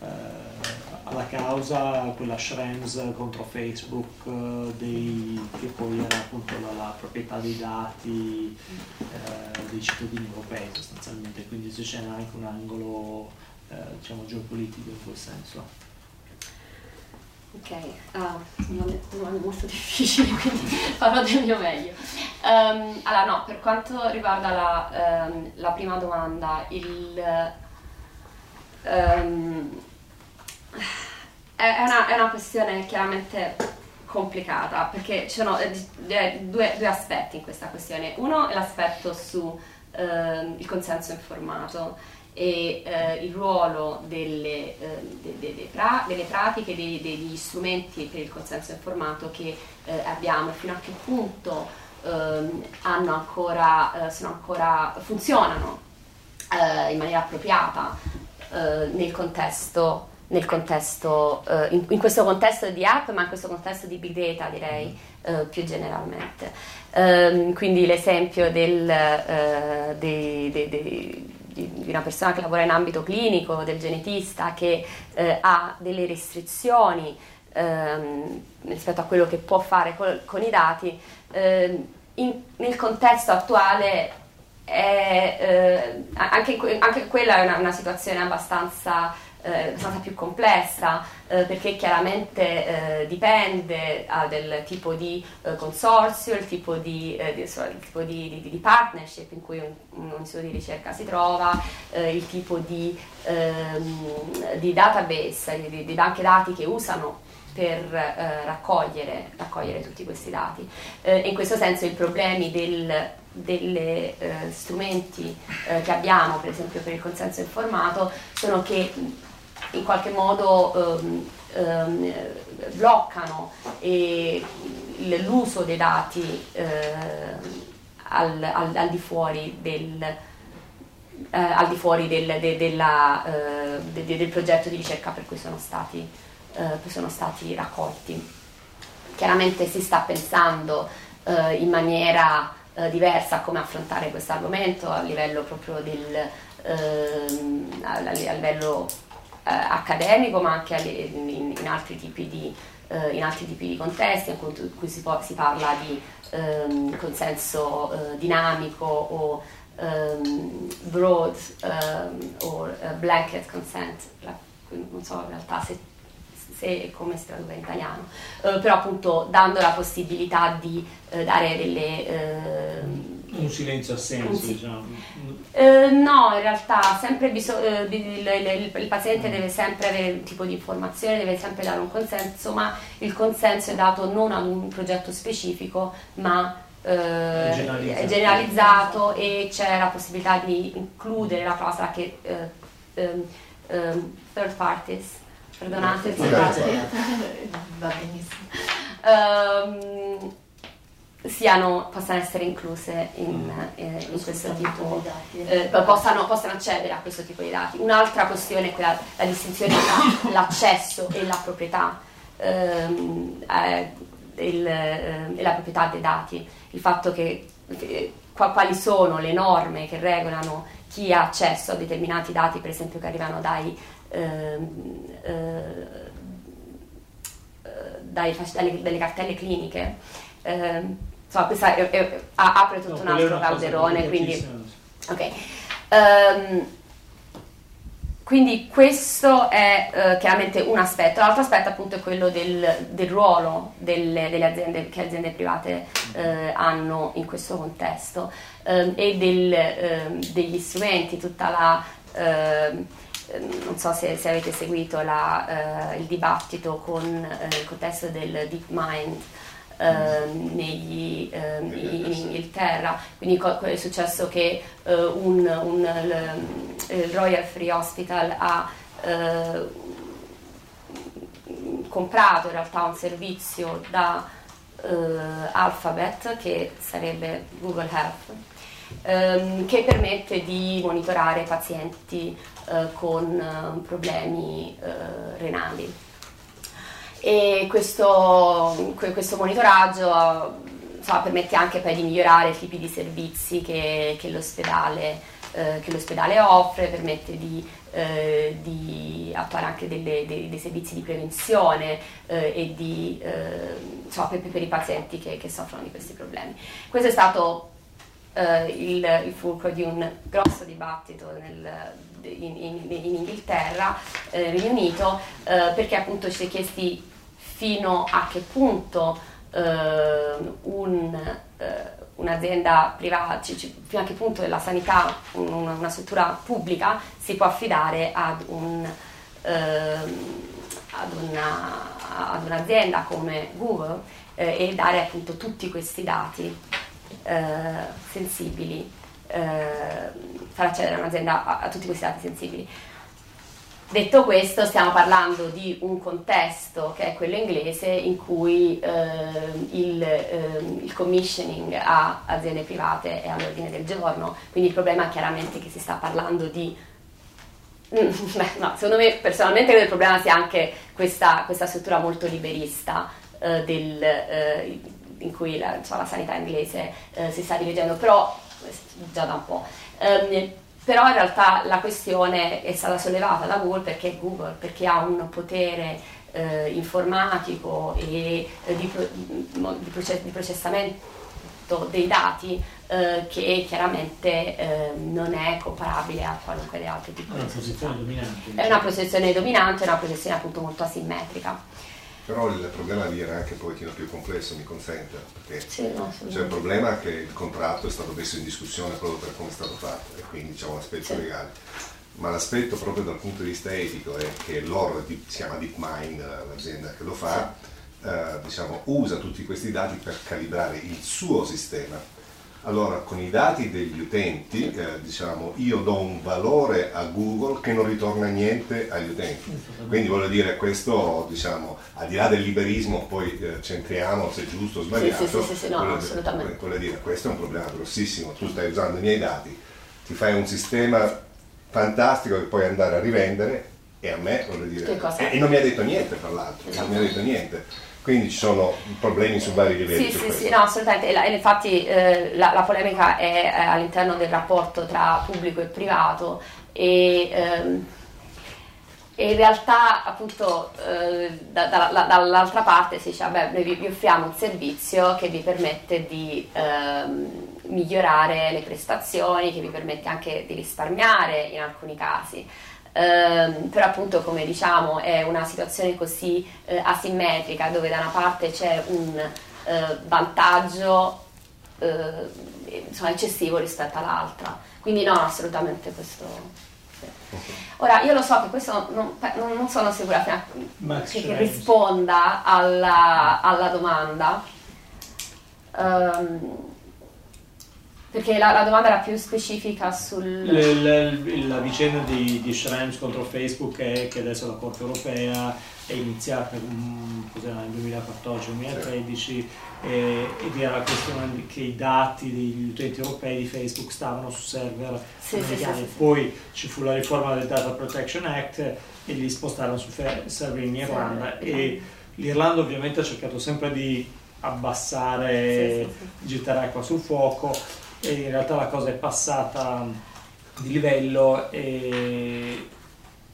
eh, alla causa quella Schrems contro Facebook eh, dei, che poi era appunto la, la proprietà dei dati eh, dei cittadini europei sostanzialmente, quindi c'è anche un angolo eh, diciamo geopolitico in quel senso. Ok, uh, sono domande molto [LAUGHS] difficili, quindi farò del mio meglio. Um, allora, no, per quanto riguarda la, um, la prima domanda, il, um, è, una, è, una, questione chiaramente complicata perché ci sono eh, due, due, aspetti in questa questione. Uno è l'aspetto sul uh, consenso informato e uh, il ruolo delle, uh, de, de, de pra, delle pratiche, de, degli strumenti per il consenso informato che eh, abbiamo e fino a che punto ehm, ancora, ancora, funzionano in maniera appropriata nel contesto nel contesto, uh, in, in, questo contesto di app, ma in questo contesto di big data direi uh, più generalmente. Um, quindi l'esempio del, uh, dei, dei, dei, di una persona che lavora in ambito clinico, del genetista che ha delle restrizioni um, rispetto a quello che può fare col, con i dati, ehm, in, nel contesto attuale è, anche, anche, quella è una, una situazione abbastanza eh, abbastanza più complessa eh, perché chiaramente eh, dipende ah, del tipo di eh, consorzio, il tipo, di, eh, di, il tipo di, di, partnership in cui un, un, istituto di ricerca si trova, eh, il tipo di, ehm, database, di, banche dati che usano per raccogliere, raccogliere, tutti questi dati. in questo senso i problemi degli strumenti eh, che abbiamo, per esempio per il consenso informato, sono che in qualche modo ehm, ehm, bloccano e l'uso dei dati eh, al, al, al, di fuori del, eh, al di fuori del, de, della, eh, de, de, del progetto di ricerca per cui sono stati, eh, sono stati raccolti. Chiaramente si sta pensando eh, in maniera eh, diversa a come affrontare questo argomento a livello proprio del, ehm, a, livello eh, accademico ma anche in, in, altri di, eh, in, altri tipi di, contesti in cui, si, può, si, parla di ehm, consenso eh, dinamico o ehm, broad ehm, o uh, blanket consent, non so in realtà se, se come si traduce in italiano, eh, però appunto dando la possibilità di eh, dare delle ehm, un silenzio assenso, sì. diciamo. Eh, no, in realtà biso- eh, il, il, il, paziente mm. deve sempre avere un tipo di informazione, deve sempre dare un consenso, ma il consenso è dato non ad un progetto specifico, ma eh, generalizzato. Generalizzato e c'è la possibilità di includere la clausola che um, um, third parties, perdonate, [LAUGHS] va benissimo. Um, siano, possano essere incluse in, mm. eh, in questo tipo, eh, possano, possano, accedere a questo tipo di dati. Un'altra questione è quella, la distinzione tra l'accesso e la proprietà, ehm, eh, il, eh, la proprietà dei dati, il fatto che eh, quali sono le norme che regolano chi ha accesso a determinati dati, per esempio che arrivano dai, dai, dalle, dalle cartelle cliniche. Eh, insomma, questa è, è, apre tutto no, un altro calderone, quindi... Ok. Um, quindi questo è uh, chiaramente un aspetto, l'altro aspetto appunto è quello del, del ruolo delle, delle, aziende che aziende private uh, hanno in questo contesto uh, e del, degli strumenti, tutta la ehm, non so se, se avete seguito la, il dibattito con il contesto del Deep Mind Ehm, negli, ehm, in Inghilterra, quindi è successo che eh, un, un, il Royal Free Hospital ha eh, comprato in realtà un servizio da eh, Alphabet, che sarebbe Google Health, ehm, che permette di monitorare pazienti eh, con eh, problemi eh, renali e questo, questo monitoraggio insomma, permette anche poi di migliorare i tipi di servizi che, che, l'ospedale, che l'ospedale, offre, permette di, eh, di attuare anche delle, dei, dei, servizi di prevenzione eh, e di, eh, insomma, per, per, i pazienti che, che, soffrono di questi problemi. Questo è stato il, il fulcro di un grosso dibattito nel, in, in, in, Inghilterra, eh, Regno Unito, eh, perché appunto ci si è chiesti fino a che punto eh, un, eh, un'azienda privata, cioè, fino a che punto la sanità, un, una struttura pubblica si può affidare ad, un, ehm, ad, una, ad un'azienda come Google eh, e dare appunto tutti questi dati eh, sensibili, far accedere un'azienda a, a tutti questi dati sensibili. Detto questo, stiamo parlando di un contesto che è quello inglese in cui eh, il, eh, il, commissioning a aziende private è all'ordine del giorno, quindi il problema è chiaramente che si sta parlando di... [LAUGHS] Beh, no, secondo me personalmente credo il problema sia anche questa, questa struttura molto liberista eh, del, eh, in cui la, insomma, la sanità inglese eh, si sta dirigendo, però già da un po'. Um, però in realtà la questione è stata sollevata da Google perché Google, perché ha un potere eh, informatico e eh, di, di, process- di, processamento dei dati eh, che chiaramente eh, non è comparabile a qualunque altro tipo di posizione dominante. È una posizione dominante, è una posizione appunto molto asimmetrica. Però il problema lì era anche un pochettino più complesso, mi consente, perché sì, no, c'è il problema che il contratto è stato messo in discussione proprio per come è stato fatto, e quindi diciamo l'aspetto sì. legale. Ma l'aspetto proprio dal punto di vista etico è che loro, si chiama DeepMind, l'azienda che lo fa, sì. eh, diciamo, usa tutti questi dati per calibrare il suo sistema allora, con i dati degli utenti, eh, diciamo, io do un valore a Google che non ritorna niente agli utenti. Quindi voglio dire, questo, diciamo, al di là del liberismo, poi eh, centriamo se è giusto o sbagliato. Sì, sì, sì, no, voglio, assolutamente. Voglio dire, questo è un problema grossissimo. Tu stai usando i miei dati, ti fai un sistema fantastico che puoi andare a rivendere e a me, voglio dire, e, e, non mi ha detto niente, tra l'altro, esatto. non mi ha detto niente quindi ci sono problemi su vari livelli. Sì, sì, sì, no, assolutamente. E, infatti eh, la, la, polemica è eh, all'interno del rapporto tra pubblico e privato e, ehm, e in realtà appunto eh, da, da, dall'altra parte si dice vabbè noi vi, vi, offriamo un servizio che vi permette di ehm, migliorare le prestazioni, che vi permette anche di risparmiare in alcuni casi. Ehm, però appunto come diciamo è una situazione così eh, asimmetrica dove da una parte c'è un eh, vantaggio eh, insomma, eccessivo rispetto all'altra. Quindi no assolutamente questo sì. ora io lo so che questo non, non sono sicura che, che risponda alla, alla domanda. Um, perché la, la, domanda era più specifica sul... Le, le, la vicenda di, di Schrems contro Facebook è che adesso la Corte europea è iniziata um, nel 2014-2013 eh, ed era la questione che i dati degli utenti europei di Facebook stavano su server sì, americani. Sì, sì, Poi ci fu la riforma del Data Protection Act e li spostarono su server in Irlanda. E l'Irlanda ovviamente ha cercato sempre di abbassare, gettare acqua sul fuoco e in realtà la cosa è passata di livello e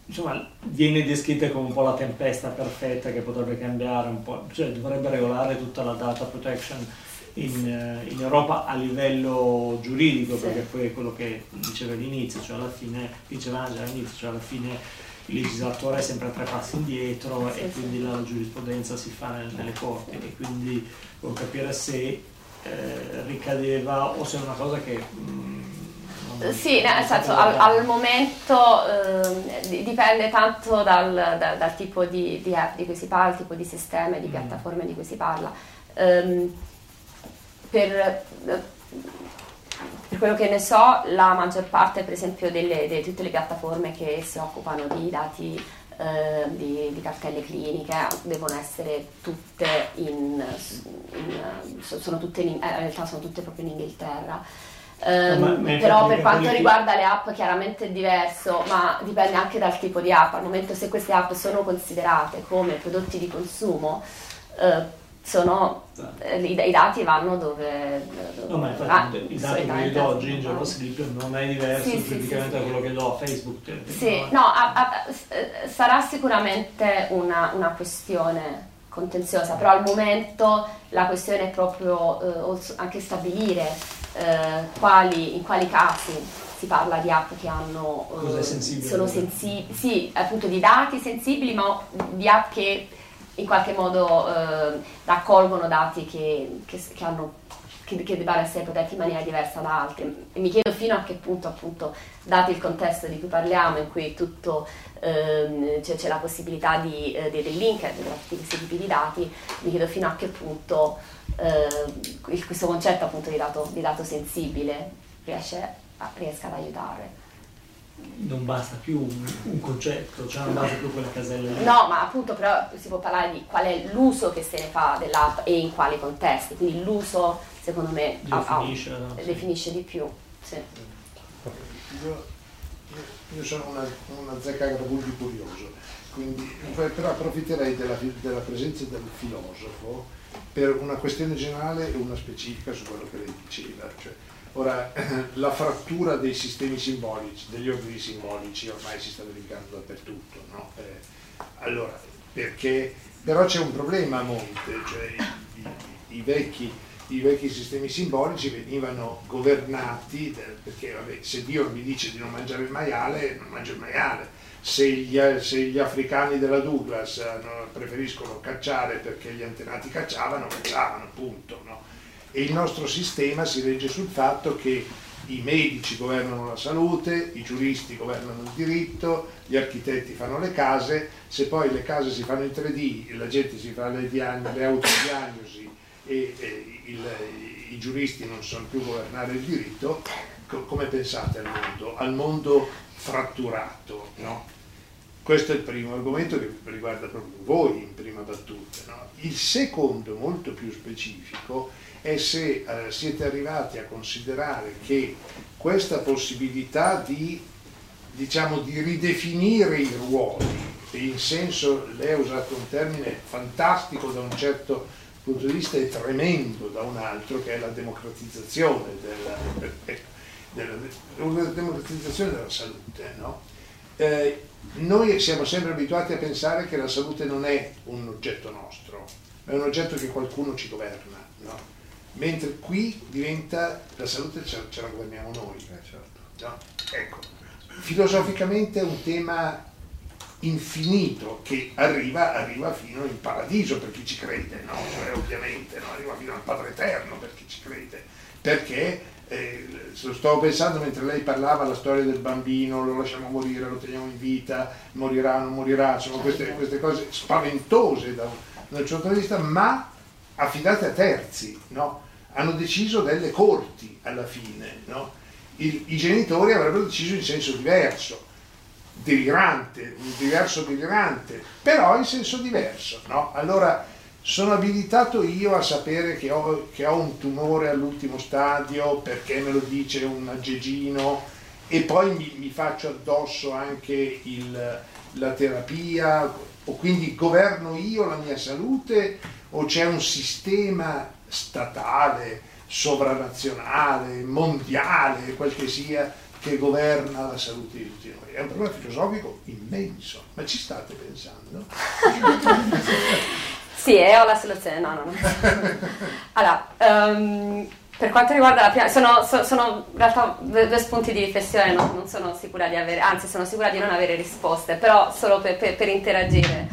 insomma viene descritta come un po' la tempesta perfetta che potrebbe cambiare un po', cioè dovrebbe regolare tutta la data protection in, eh, in Europa a livello giuridico, perché poi è quello che diceva all'inizio, cioè alla fine, diceva Angela all'inizio, cioè alla fine il legislatore è sempre a tre passi indietro sì, e sì. quindi la giurisprudenza si fa nelle corti e quindi devo capire se eh, ricadeva o se è una cosa che... Mm, sì, nel senso al, al momento eh, dipende tanto dal, da, dal tipo di, di, app di cui si parla, il tipo di sistema e di mm. piattaforme di cui si parla. Um, per, per, quello che ne so, la maggior parte, per esempio, di tutte le piattaforme che si occupano di dati eh, di, di, cartelle cliniche devono essere tutte in, in sono tutte in, eh, in realtà sono tutte proprio in Inghilterra. Um, ma, ma però per quanto riguarda le app chiaramente è diverso, ma dipende anche dal tipo di app. Al momento se queste app sono considerate come prodotti di consumo, uh, sono, eh, i, i, dati vanno dove, dove no ma infatti ah, i dati che io do oggi in JavaScript non è diverso sì, praticamente sì, da quello che do a Facebook sì, no, a, a, sarà sicuramente una, una, questione contenziosa però al momento la questione è proprio eh, anche stabilire eh, quali, in quali casi si parla di app che hanno eh, sono sensibili sì appunto di dati sensibili ma di app che in qualche modo eh, raccolgono dati che, che, che hanno che, che debbano essere protetti in maniera diversa da altri. E mi chiedo fino a che punto, appunto, dato il contesto di cui parliamo, in cui tutto ehm, cioè c'è la possibilità di, eh, del link tra tutti questi tipi di dati, mi chiedo fino a che punto eh, questo concetto appunto di dato, di dato sensibile riesce a, riesca ad aiutare non basta più un, un, concetto, cioè non basta più quella casella lì. No, ma appunto però si può parlare di qual è l'uso che se ne fa dell'app e in quali contesti, quindi l'uso secondo me definisce, ha, ha, definisce di più. Sì. Io, io, sono una, una zecca grabulli curioso, quindi, però approfitterei della, della presenza del filosofo per una questione generale e una specifica su quello che lei diceva. Cioè, Ora, [CLEARS THROAT] la frattura dei sistemi simbolici, degli ordini simbolici ormai si sta verificando dappertutto, no? eh, allora, perché, però c'è un problema a monte, cioè i, i, i, vecchi, i, vecchi, sistemi simbolici venivano governati, perché vabbè, se Dio mi dice di non mangiare il maiale, non mangio il maiale, se gli, se gli africani della Douglas no, preferiscono cacciare perché gli antenati cacciavano, cacciavano, punto. No? E il nostro sistema si regge sul fatto che i medici governano la salute, i giuristi governano il diritto, gli architetti fanno le case, se poi le case si fanno in 3D, la gente si fa le, le autodiagnosi e, e il, i giuristi non sanno più governare il diritto, co- come pensate al mondo? Al mondo fratturato, no? Questo è il primo argomento che riguarda proprio voi in prima battuta. No? Il secondo, molto più specifico, è se eh, siete arrivati a considerare che questa possibilità di, diciamo, di ridefinire i ruoli, in senso, lei ha usato un termine fantastico da un certo punto di vista e tremendo da un altro, che è la democratizzazione della, della, della democratizzazione della salute. No? Eh, noi siamo sempre abituati a pensare che la salute non è un oggetto nostro, è un oggetto che qualcuno ci governa. No? Mentre qui diventa la salute ce, ce la governiamo noi. Eh, certo. no? ecco. Filosoficamente è un tema infinito che arriva, arriva, fino in paradiso per chi ci crede, no? cioè, ovviamente no? arriva fino al Padre Eterno per chi ci crede, perché eh, stavo pensando mentre lei parlava la storia del bambino, lo lasciamo morire, lo teniamo in vita, morirà, non morirà, sono queste, queste cose spaventose da un, da un certo punto di vista, ma affidate a terzi, no? Hanno deciso delle corti alla fine, no? I, I, genitori avrebbero deciso in senso diverso, delirante, un diverso delirante, però in senso diverso, no? Allora sono abilitato io a sapere che ho, che ho un tumore all'ultimo stadio perché me lo dice un aggeggino e poi mi, mi faccio addosso anche il, la terapia, o quindi governo io la mia salute o c'è un sistema statale, sovranazionale, mondiale, quel che sia, che governa la salute di tutti noi. È un problema filosofico immenso, ma ci state pensando? [LAUGHS] sì, e ho la soluzione, no, no, no. [LAUGHS] Allora, um, per quanto riguarda la prima, sono, sono, sono in realtà due, spunti di riflessione, no? non sono sicura di avere, anzi sono sicura di non avere risposte, però solo per, per, per interagire.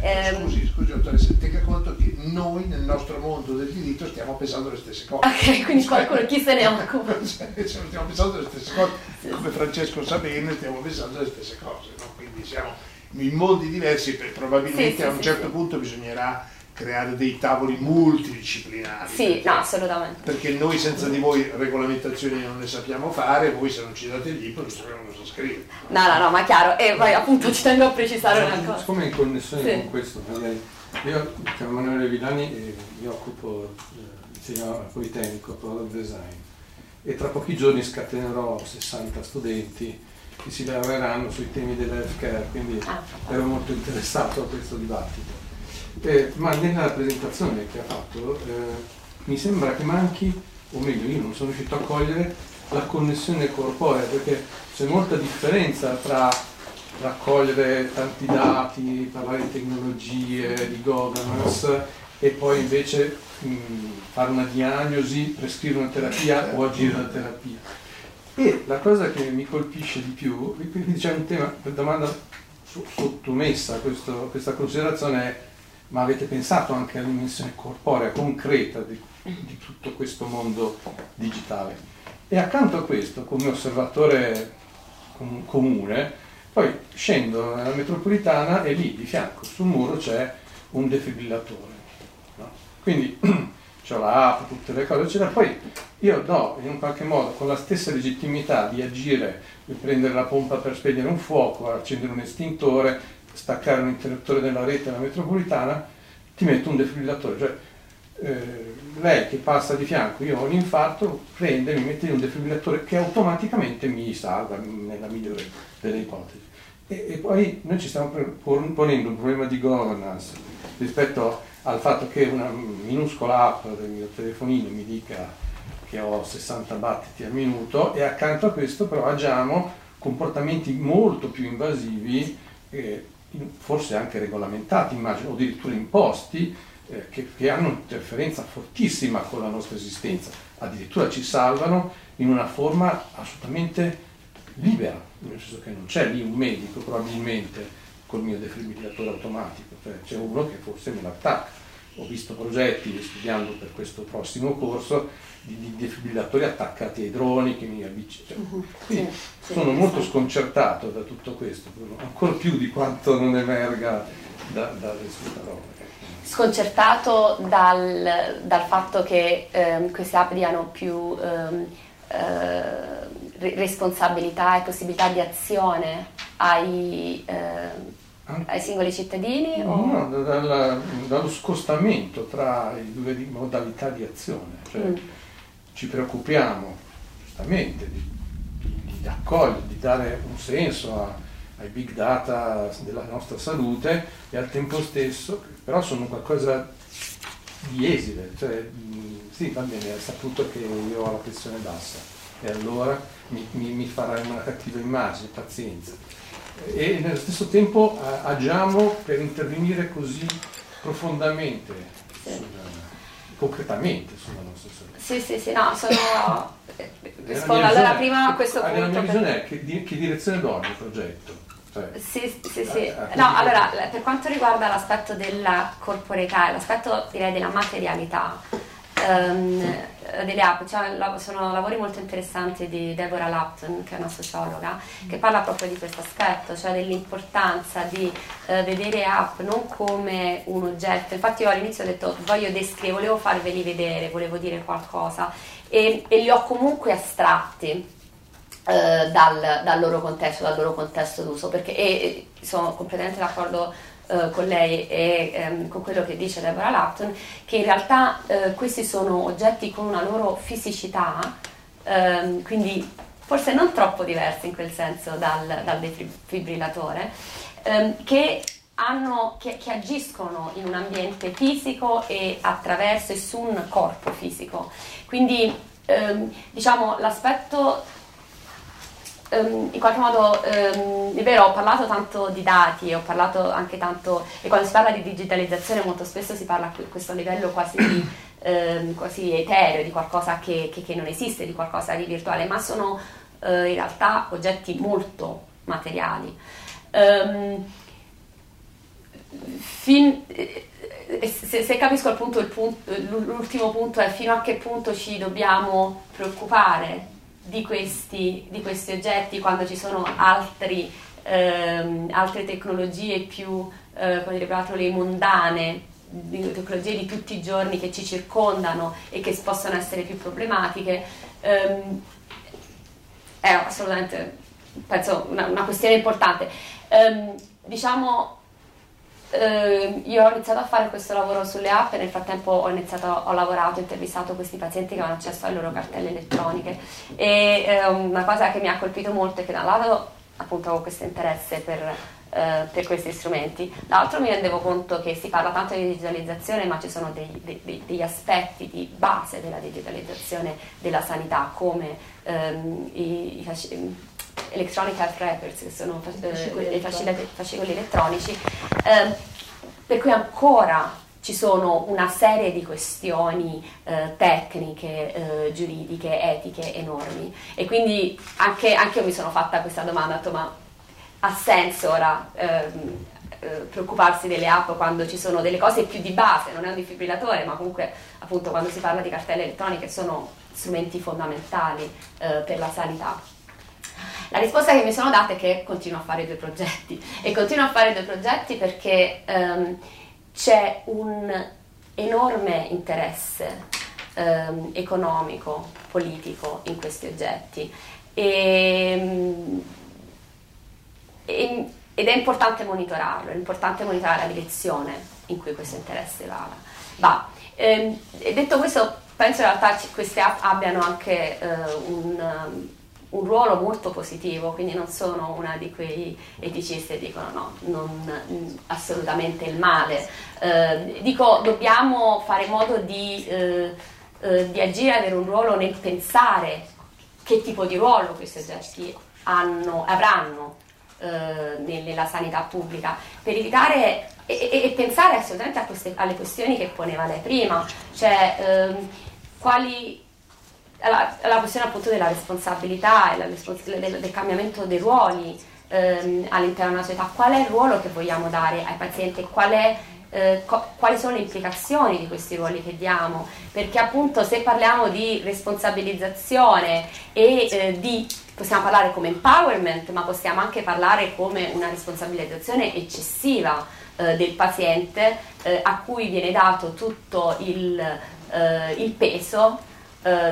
Eh, scusi, scusi, dottoressa, tenga conto che noi nel nostro mondo del diritto stiamo pensando le stesse cose. Ok, quindi qualcuno, chi se ne occupa? [LAUGHS] stiamo pensando le stesse cose, come Francesco sa bene, stiamo pensando le stesse cose, no? quindi siamo in mondi diversi, probabilmente sì, sì, a un certo punto bisognerà creare dei tavoli multidisciplinari. Sì, perché, no, assolutamente. Perché noi senza di voi regolamentazioni non ne sappiamo fare, voi se non ci date il libro non sappiamo cosa scrivere. No, no, no, ma chiaro, e poi appunto ci tengo a precisare una cosa. Siccome in connessione sì. con questo, io chiamo Emanuele Villani e mi occupo, eh, insegno al Politecnico, Product Design, e tra pochi giorni scatenerò 60 studenti che si lavoreranno sui temi dell'healthcare, quindi ah, ero molto interessato a questo dibattito. Eh, ma nella presentazione che ha fatto eh, mi sembra che manchi, o meglio io non sono riuscito a cogliere, la connessione corporea, perché c'è molta differenza tra raccogliere tanti dati, parlare di tecnologie, di governance e poi invece mh, fare una diagnosi, prescrivere una terapia o agire la terapia. E la cosa che mi colpisce di più, quindi c'è un tema, una domanda sottomessa a questo, questa considerazione è ma avete pensato anche alla dimensione corporea, concreta di, di tutto questo mondo digitale. E accanto a questo, come osservatore comune, poi scendo nella metropolitana e lì di fianco sul muro c'è un defibrillatore. No? Quindi [CLEARS THROAT] c'ho l'app, tutte le cose, eccetera. Poi io do in un qualche modo con la stessa legittimità di agire, di prendere la pompa per spegnere un fuoco, accendere un estintore, staccare un interruttore della rete della metropolitana, ti metto un defibrillatore. Cioè, eh, lei che passa di fianco, io ho un infarto, prende mi mette un defibrillatore che automaticamente mi salva nella migliore delle ipotesi. E, e poi noi ci stiamo ponendo un problema di governance rispetto al fatto che una minuscola app del mio telefonino mi dica che ho 60 battiti al minuto e accanto a questo però agiamo comportamenti molto più invasivi, eh, forse anche regolamentati, immagino, o addirittura imposti, eh, che, che, hanno un'interferenza fortissima con la nostra esistenza, addirittura ci salvano in una forma assolutamente libera, nel senso che non c'è lì un medico probabilmente col mio defibrillatore automatico, cioè c'è uno che forse me l'attacca. Ho visto progetti studiando per questo prossimo corso di, di defibrillatori attaccati ai droni che mi avvicinano. Cioè, uh-huh. Quindi sì, sono sì, molto sì. sconcertato da tutto questo, ancora più di quanto non emerga da, dalle sue parole. Sconcertato dal, dal fatto che ehm, queste app diano più ehm, eh, responsabilità e possibilità di azione ai, eh, ai singoli cittadini? No, o? dalla, dallo scostamento tra le due modalità di azione. Cioè, mm. Ci preoccupiamo giustamente di, di, di, accogliere, di dare un senso a, ai big data della nostra salute e al tempo stesso, però sono qualcosa di esile. Cioè, sì, va bene, hai saputo che io ho la pressione bassa e allora mi, mi, mi farai una cattiva immagine, pazienza e nello stesso tempo eh, agiamo per intervenire così profondamente, sì. sulla, concretamente sulla nostra salute. Sì, sì, sì, no, sono... rispondo allora prima a questo punto. La mia visione è che, che direzione do il progetto? Cioè, sì, sì, sì. No, allora, per quanto riguarda l'aspetto della corporeità, l'aspetto direi della materialità, um, delle app, cioè, sono lavori molto interessanti di Deborah Lapton, che è una sociologa, che parla proprio di questo aspetto, cioè dell'importanza di uh, vedere app non come un oggetto. Infatti io all'inizio ho detto voglio descrivere, volevo farveli vedere, volevo dire qualcosa e, e li ho comunque astratti. Uh, dal, dal, loro contesto, dal loro contesto d'uso, perché e, sono completamente d'accordo eh, con lei e ehm, con quello che dice Deborah Lapton, che in realtà eh, questi sono oggetti con una loro fisicità, ehm, quindi forse non troppo diversi in quel senso dal, dal defibrillatore, ehm, che, hanno, che, che agiscono in un ambiente fisico e attraverso e su un corpo fisico. Quindi ehm, diciamo l'aspetto um, in qualche modo um, è vero, ho parlato tanto di dati, ho parlato anche tanto, e quando si parla di digitalizzazione molto spesso si parla a questo livello quasi, di, um, [COUGHS] quasi etereo, di qualcosa che, che, che, non esiste, di qualcosa di virtuale, ma sono uh, in realtà oggetti molto materiali. Fin, eh, se, se, capisco il punto, il punto, l'ultimo punto è fino a che punto ci dobbiamo preoccupare di questi, di questi oggetti quando ci sono altri, ehm, altre tecnologie più, eh, come dire, le mondane, di tecnologie di tutti i giorni che ci circondano e che possono essere più problematiche, ehm, è assolutamente, penso, una, una questione importante. Ehm, diciamo, Uh, io ho iniziato a fare questo lavoro sulle app e nel frattempo ho, iniziato, ho lavorato, ho intervistato questi pazienti che hanno accesso alle loro cartelle elettroniche. E uh, una cosa che mi ha colpito molto è che da un lato appunto ho questo interesse per, uh, per, questi strumenti, dall'altro mi rendevo conto che si parla tanto di digitalizzazione ma ci sono dei, dei, degli aspetti di base della digitalizzazione della sanità come um, i, i electronic health records, che sono eh, dei fascicoli, fascicoli elettronici, eh, per cui ancora ci sono una serie di questioni eh, tecniche, eh, giuridiche, etiche enormi. E quindi anche, anche, io mi sono fatta questa domanda, ma ha senso ora ehm, eh, preoccuparsi delle app quando ci sono delle cose più di base, non è un defibrillatore, ma comunque appunto quando si parla di cartelle elettroniche sono strumenti fondamentali eh, per la sanità. La risposta che mi sono data è che continuo a fare due progetti e continuo a fare due progetti perché ehm, c'è un enorme interesse ehm, economico, politico in questi oggetti e, e, ed è importante monitorarlo, è importante monitorare la direzione in cui questo interesse va. va. Ehm, detto questo, penso in realtà queste app abbiano anche eh, un un ruolo molto positivo, quindi non sono una di quei eticisti che dicono no, non assolutamente il male. Eh, dico, dobbiamo fare modo di, eh, eh, di agire, avere un ruolo nel pensare che tipo di ruolo questi oggetti hanno, avranno eh, nella sanità pubblica, per evitare e, e, e pensare assolutamente queste, alle questioni che poneva lei prima, cioè ehm, quali la, la questione appunto della responsabilità e la, del, del, cambiamento dei ruoli ehm, all'interno della società, qual è il ruolo che vogliamo dare ai pazienti, è, eh, co- quali sono le implicazioni di questi ruoli che diamo, perché appunto se parliamo di responsabilizzazione e eh, di possiamo parlare come empowerment, ma possiamo anche parlare come una responsabilizzazione eccessiva eh, del paziente eh, a cui viene dato tutto il, eh, il peso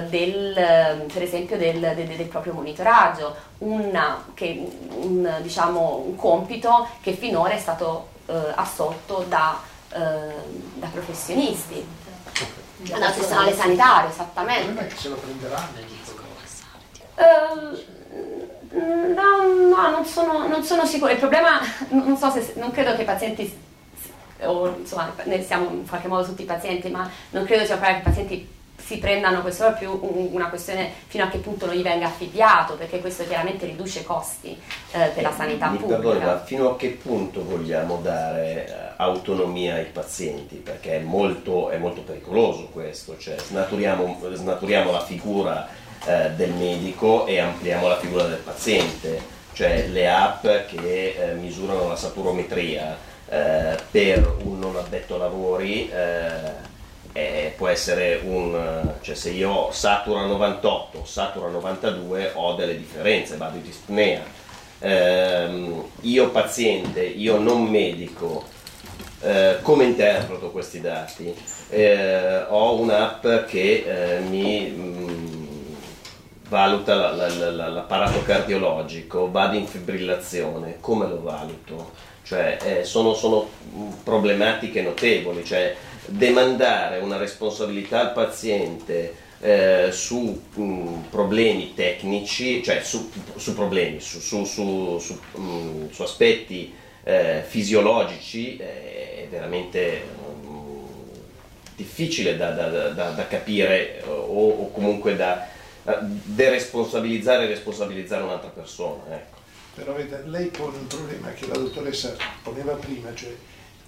del, ehm, per esempio del, del, del, proprio monitoraggio, una, che, un, diciamo, un, compito che finora è stato eh, assolto da, eh, da professionisti, dal personale sanitario, esattamente. È che se lo prenderanno Uh, no, no non, sono, non sono sicura. Il problema, non, so se, non credo che i pazienti, o insomma, ne siamo in qualche modo tutti pazienti, ma non credo sia problema che i pazienti si prendano, questo è più una questione fino a che punto non gli venga affibbiato, perché questo chiaramente riduce i costi eh, per la sanità Mi pubblica. Perdoni, ma fino a che punto vogliamo dare eh, autonomia ai pazienti? Perché è molto, è molto pericoloso questo, cioè snaturiamo, snaturiamo la figura eh, del medico e ampliamo la figura del paziente, cioè le app che eh, misurano la saturometria eh, per un non addetto lavori eh, eh, può essere un, cioè se io satura 98, satura 92 ho delle differenze, vado in dispnea. Eh, io paziente, io non medico, eh, come interpreto questi dati? Eh, ho un'app che eh, mi mh, mm, valuta la, la, la, l'apparato cardiologico, vado in fibrillazione, come lo valuto? Cioè, eh, sono, sono problematiche notevoli, cioè, demandare una responsabilità al paziente eh, su mh, mm, problemi tecnici, cioè su, su problemi, su, su, su mh, mm, aspetti eh, fisiologici è veramente mm, difficile da, da, da, da capire o, o, comunque da deresponsabilizzare e responsabilizzare un'altra persona. Ecco. Però vede, lei pone un problema che la dottoressa poneva prima, cioè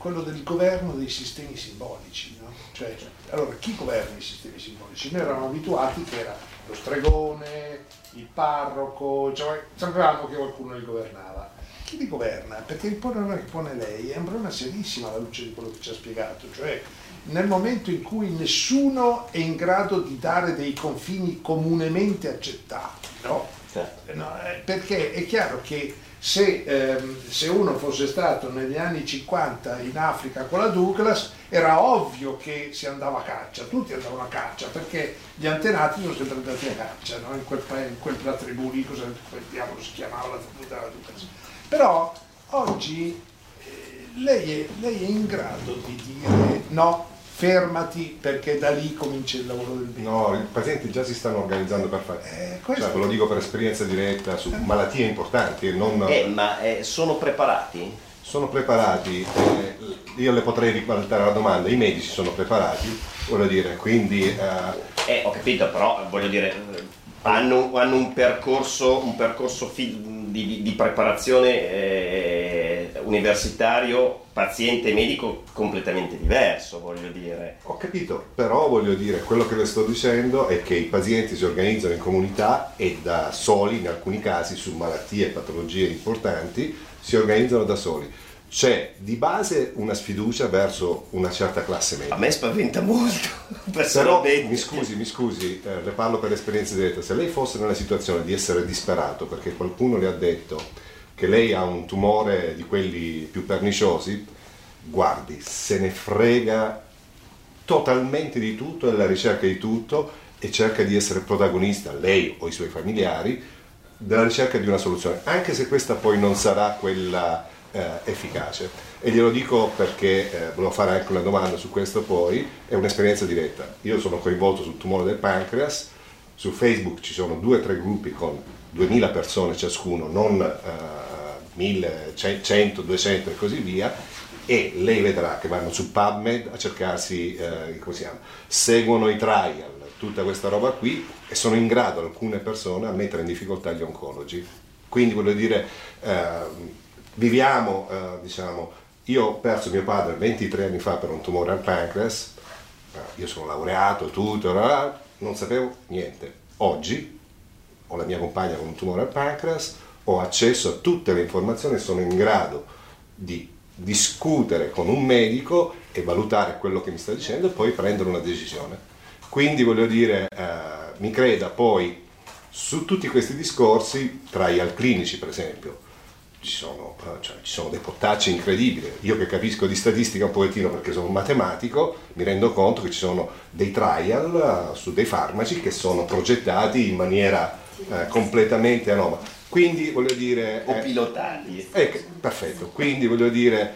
quello del governo dei sistemi simbolici. No? Cioè, allora, chi governa i sistemi simbolici? Noi eravamo abituati che era lo stregone, il parroco, cioè, sapevamo che qualcuno li governava. Chi li governa? Perché il problema che pone lei è un problema serissimo alla luce di quello che ci ha spiegato, cioè nel momento in cui nessuno è in grado di dare dei confini comunemente accettati, no? Certo. No, eh, perché è chiaro che se, ehm, se, uno fosse stato negli anni 50 in Africa con la Douglas era ovvio che si andava a caccia, tutti andavano a caccia perché gli antenati sono sempre andati a caccia, no? in, quel, in quella tribù lì, cosa quel diavolo si chiamava la tribù della Douglas. Però oggi eh, lei, è, lei è in grado di dire no, fermati perché da lì comincia il lavoro del medico. No, i pazienti già si stanno organizzando per fare. Eh, questo... cioè, ve lo dico per esperienza diretta su malattie importanti. Non... Eh, ma eh, sono preparati? Sono preparati, eh, io le potrei ribaltare la domanda, i medici sono preparati, voglio dire, quindi... Eh, eh ho capito, però voglio dire, hanno, hanno un percorso, un percorso fi- di, di, preparazione eh, universitario paziente medico completamente diverso, voglio dire. Ho capito, però voglio dire, quello che le sto dicendo è che i pazienti si organizzano in comunità e da soli, in alcuni casi, su malattie e patologie importanti, si organizzano da soli. c'è di base una sfiducia verso una certa classe media. A me spaventa molto, [LAUGHS] Però, mi scusi, mi scusi, eh, le parlo per esperienza diretta, se lei fosse nella situazione di essere disperato perché qualcuno le ha detto che lei ha un tumore di quelli più perniciosi, guardi, se ne frega totalmente di tutto, è alla ricerca di tutto e cerca di essere protagonista, lei o i suoi familiari, della ricerca di una soluzione, anche se questa poi non sarà quella eh, efficace. E glielo dico perché eh, volevo fare anche una domanda su questo poi, è un'esperienza diretta. Io sono coinvolto sul tumore del pancreas, su Facebook ci sono due o tre gruppi con 2000 persone ciascuno, non eh, 1000, 100, 200 e così via, e lei vedrà che vanno su PubMed a cercarsi, eh, come si chiama, seguono i trial, tutta questa roba qui e sono in grado alcune persone a mettere in difficoltà gli oncologi. Quindi voglio dire, eh, viviamo, eh, diciamo, io ho perso mio padre 23 anni fa per un tumore al pancreas, io sono laureato, tutto, non sapevo niente. Oggi ho la mia compagna con un tumore al pancreas, ho accesso a tutte le informazioni sono in grado di discutere con un medico e valutare quello che mi sta dicendo e poi prendere una decisione. Quindi voglio dire, eh, mi creda poi su tutti questi discorsi, tra i clinici per esempio, ci sono, eh, cioè, ci sono dei portacci incredibili. Io che capisco di statistica un pochettino perché sono un matematico, mi rendo conto che ci sono dei trial uh, su dei farmaci che sono progettati in maniera uh, completamente anomala. Quindi voglio dire... O pilotati. Eh, perfetto, quindi voglio dire,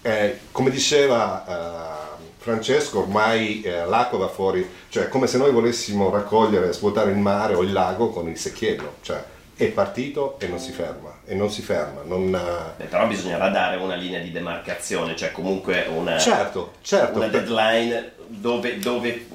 eh, come diceva Francesco, ormai l'acqua va fuori, cioè come se noi volessimo raccogliere, svuotare il mare o il lago con il secchiello, cioè è partito e non si ferma, e non si ferma. Non... Beh, però bisognerà dare una linea di demarcazione, cioè comunque una, certo, certo, una deadline dove, dove,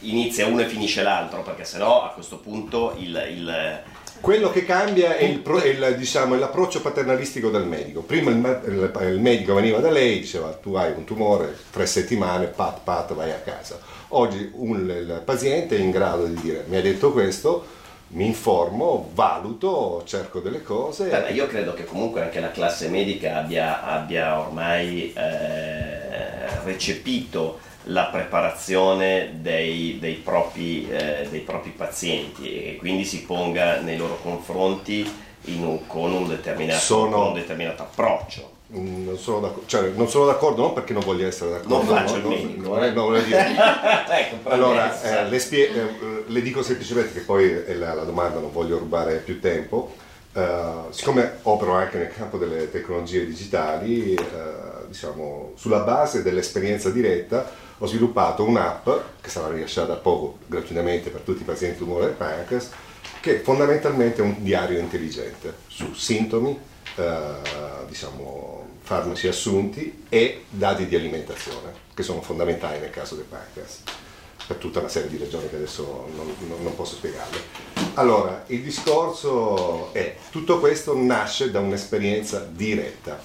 inizia uno e finisce l'altro, perché sennò a questo punto il, il quello che cambia è, il, è il, diciamo, l'approccio paternalistico del medico. Prima il, il, medico veniva da lei, diceva tu hai un tumore, tre settimane, pat pat vai a casa. Oggi un, il paziente è in grado di dire mi ha detto questo, mi informo, valuto, cerco delle cose. Beh, io credo che comunque anche la classe medica abbia, abbia ormai eh, recepito la preparazione dei, dei, propri, eh, dei, propri, pazienti e quindi si ponga nei loro confronti un, con, un determinato, sono, con un determinato approccio. Mm, non sono, cioè, non sono, d'accordo, non perché non voglio essere d'accordo. Non faccio no, il medico. No, eh. no, no, [LAUGHS] ecco, allora, eh, le, spie- eh, le, dico semplicemente che poi è la, la, domanda, non voglio rubare più tempo. Uh, siccome opero anche nel campo delle tecnologie digitali, uh, diciamo, sulla base dell'esperienza diretta, ho sviluppato un'app che sarà rilasciata a poco gratuitamente per tutti i pazienti di tumore del pancreas, che fondamentalmente è un diario intelligente su sintomi, eh, diciamo, farmaci assunti e dati di alimentazione, che sono fondamentali nel caso del pancreas, per tutta una serie di ragioni che adesso non, non, non posso spiegarle. Allora, il discorso è, tutto questo nasce da un'esperienza diretta.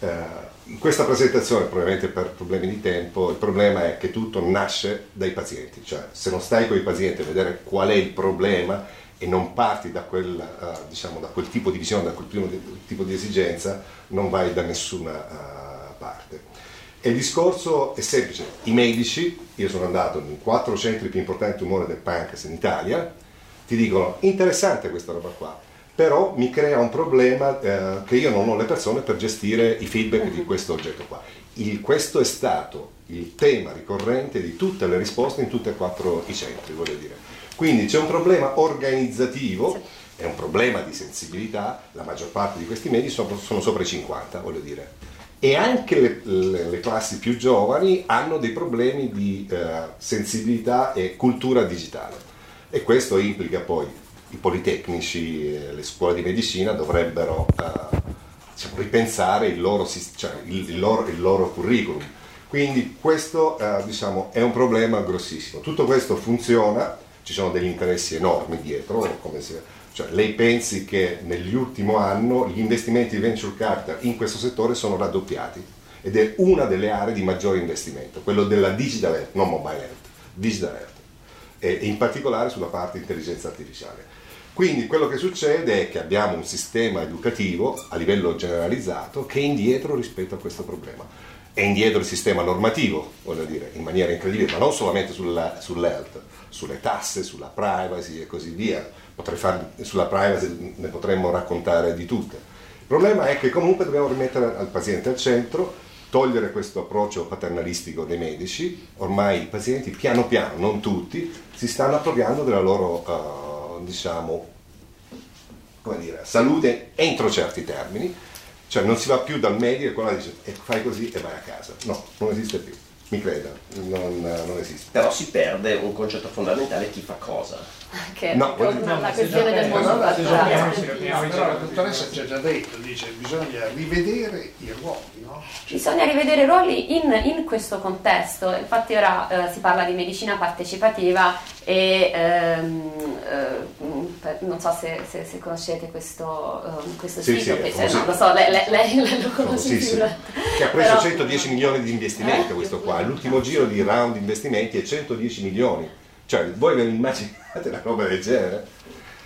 Eh, in questa presentazione, probabilmente per problemi di tempo, il problema è che tutto nasce dai pazienti, cioè se non stai con i pazienti a vedere qual è il problema e non parti da quel, uh, diciamo, da quel tipo di visione, da quel tipo di esigenza, non vai da nessuna uh, parte. E il discorso è semplice, i medici, io sono andato in quattro centri più importanti di tumore del pancreas in Italia, ti dicono interessante questa roba qua, però mi crea un problema eh, che io non ho le persone per gestire i feedback di questo oggetto qua. Il, questo è stato il tema ricorrente di tutte le risposte in tutti e quattro i centri, voglio dire. Quindi c'è un problema organizzativo, è un problema di sensibilità, la maggior parte di questi medici sono, sono sopra i 50, voglio dire. E anche le, le, le, classi più giovani hanno dei problemi di eh, sensibilità e cultura digitale. E questo implica poi i politecnici e le scuole di medicina dovrebbero eh, diciamo, ripensare il loro, cioè, il, il, loro, il loro, curriculum. Quindi questo eh, diciamo, è un problema grossissimo. Tutto questo funziona, ci sono degli interessi enormi dietro, si, cioè, lei pensi che nell'ultimo anno gli investimenti di venture capital in questo settore sono raddoppiati ed è una delle aree di maggiore investimento, quello della digital health, non mobile health, digital health, e in particolare sulla parte intelligenza artificiale. Quindi quello che succede è che abbiamo un sistema educativo a livello generalizzato che è indietro rispetto a questo problema. È indietro il sistema normativo, voglio dire, in maniera incredibile, ma non solamente sulla, sull'health, sulle tasse, sulla privacy e così via. Far, sulla privacy ne potremmo raccontare di tutte. Il problema è che comunque dobbiamo rimettere al paziente al centro, togliere questo approccio paternalistico dei medici, ormai i pazienti piano piano, non tutti, si stanno appropriando della loro, uh, diciamo, come dire, salute entro certi termini, cioè non si va più dal medico e quello dice e fai così e vai a casa. No, non esiste più, mi creda, non, non esiste. Però si perde un concetto fondamentale, chi fa cosa che no, ritorna la questione del monopattinaggio. Però la dottoressa ci ha già detto, dice bisogna rivedere i ruoli, no? Cioè, bisogna rivedere i ruoli in, in questo contesto, infatti ora eh, si parla di medicina partecipativa e ehm, eh, non so se, se, se conoscete questo, um, questo sì, sito, sì, che, no, lo so, lei, lei, lei lo conosce sì, sì. che ha preso Però... 110 milioni di investimenti questo qua, l'ultimo giro di round investimenti è 110 milioni cioè, voi ve immaginate una roba del genere?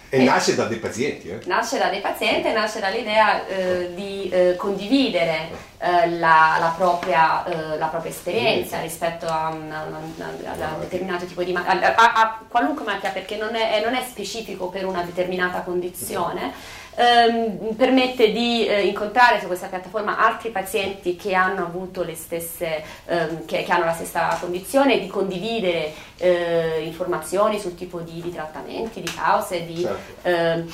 E eh, nasce da dei pazienti. Eh? Nasce da dei pazienti, nasce dall'idea eh, di eh, condividere eh, la, la, propria, eh, la, propria, esperienza rispetto a, una, una, una, a un determinato tipo di malattia, a, a, qualunque malattia, perché non è, non è specifico per una determinata condizione ehm, permette di eh, incontrare su questa piattaforma altri pazienti che hanno avuto le stesse, ehm, che, che, hanno la stessa condizione, di condividere eh, informazioni sul tipo di, di, trattamenti, di cause, di, certo. ehm,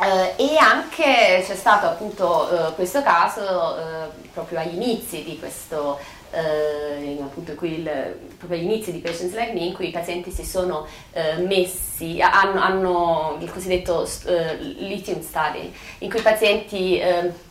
eh, e anche c'è stato appunto eh, questo caso eh, proprio agli inizi di questo eh, appunto il, proprio agli inizi di Patients Like Me in cui i pazienti si sono eh, messi, hanno, hanno, il cosiddetto eh, lithium study, in cui i pazienti eh,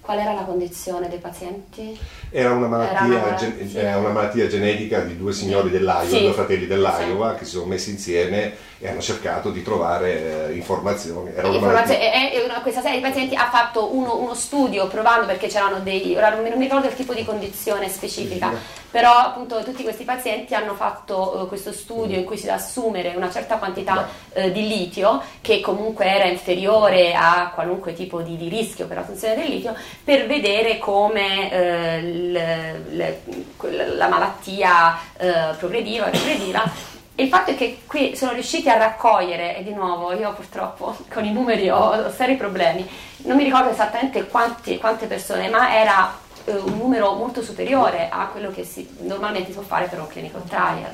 Qual era la condizione dei pazienti? Era una malattia, era una malattia, gen- una malattia genetica di due signori sì. dell'Iowa, sì. due fratelli dell'Iowa, sì. che si sono messi insieme e hanno cercato di trovare eh, informazioni. Era Informazione, e, e una, questa serie di pazienti ha fatto uno, uno, studio provando perché c'erano dei, ora non mi ricordo il tipo di condizione specifica, però appunto tutti questi pazienti hanno fatto uh, questo studio in cui si deve assumere una certa quantità uh, di litio che comunque era inferiore a qualunque tipo di, di rischio per la funzione del litio per vedere come uh, le, le, la malattia progrediva, progrediva il fatto è che qui sono riusciti a raccogliere, e di nuovo io purtroppo [LAUGHS] con i numeri ho, ho seri problemi, non mi ricordo esattamente quanti, quante persone, ma era eh, un numero molto superiore a quello che si, normalmente si può fare per un clinical trial.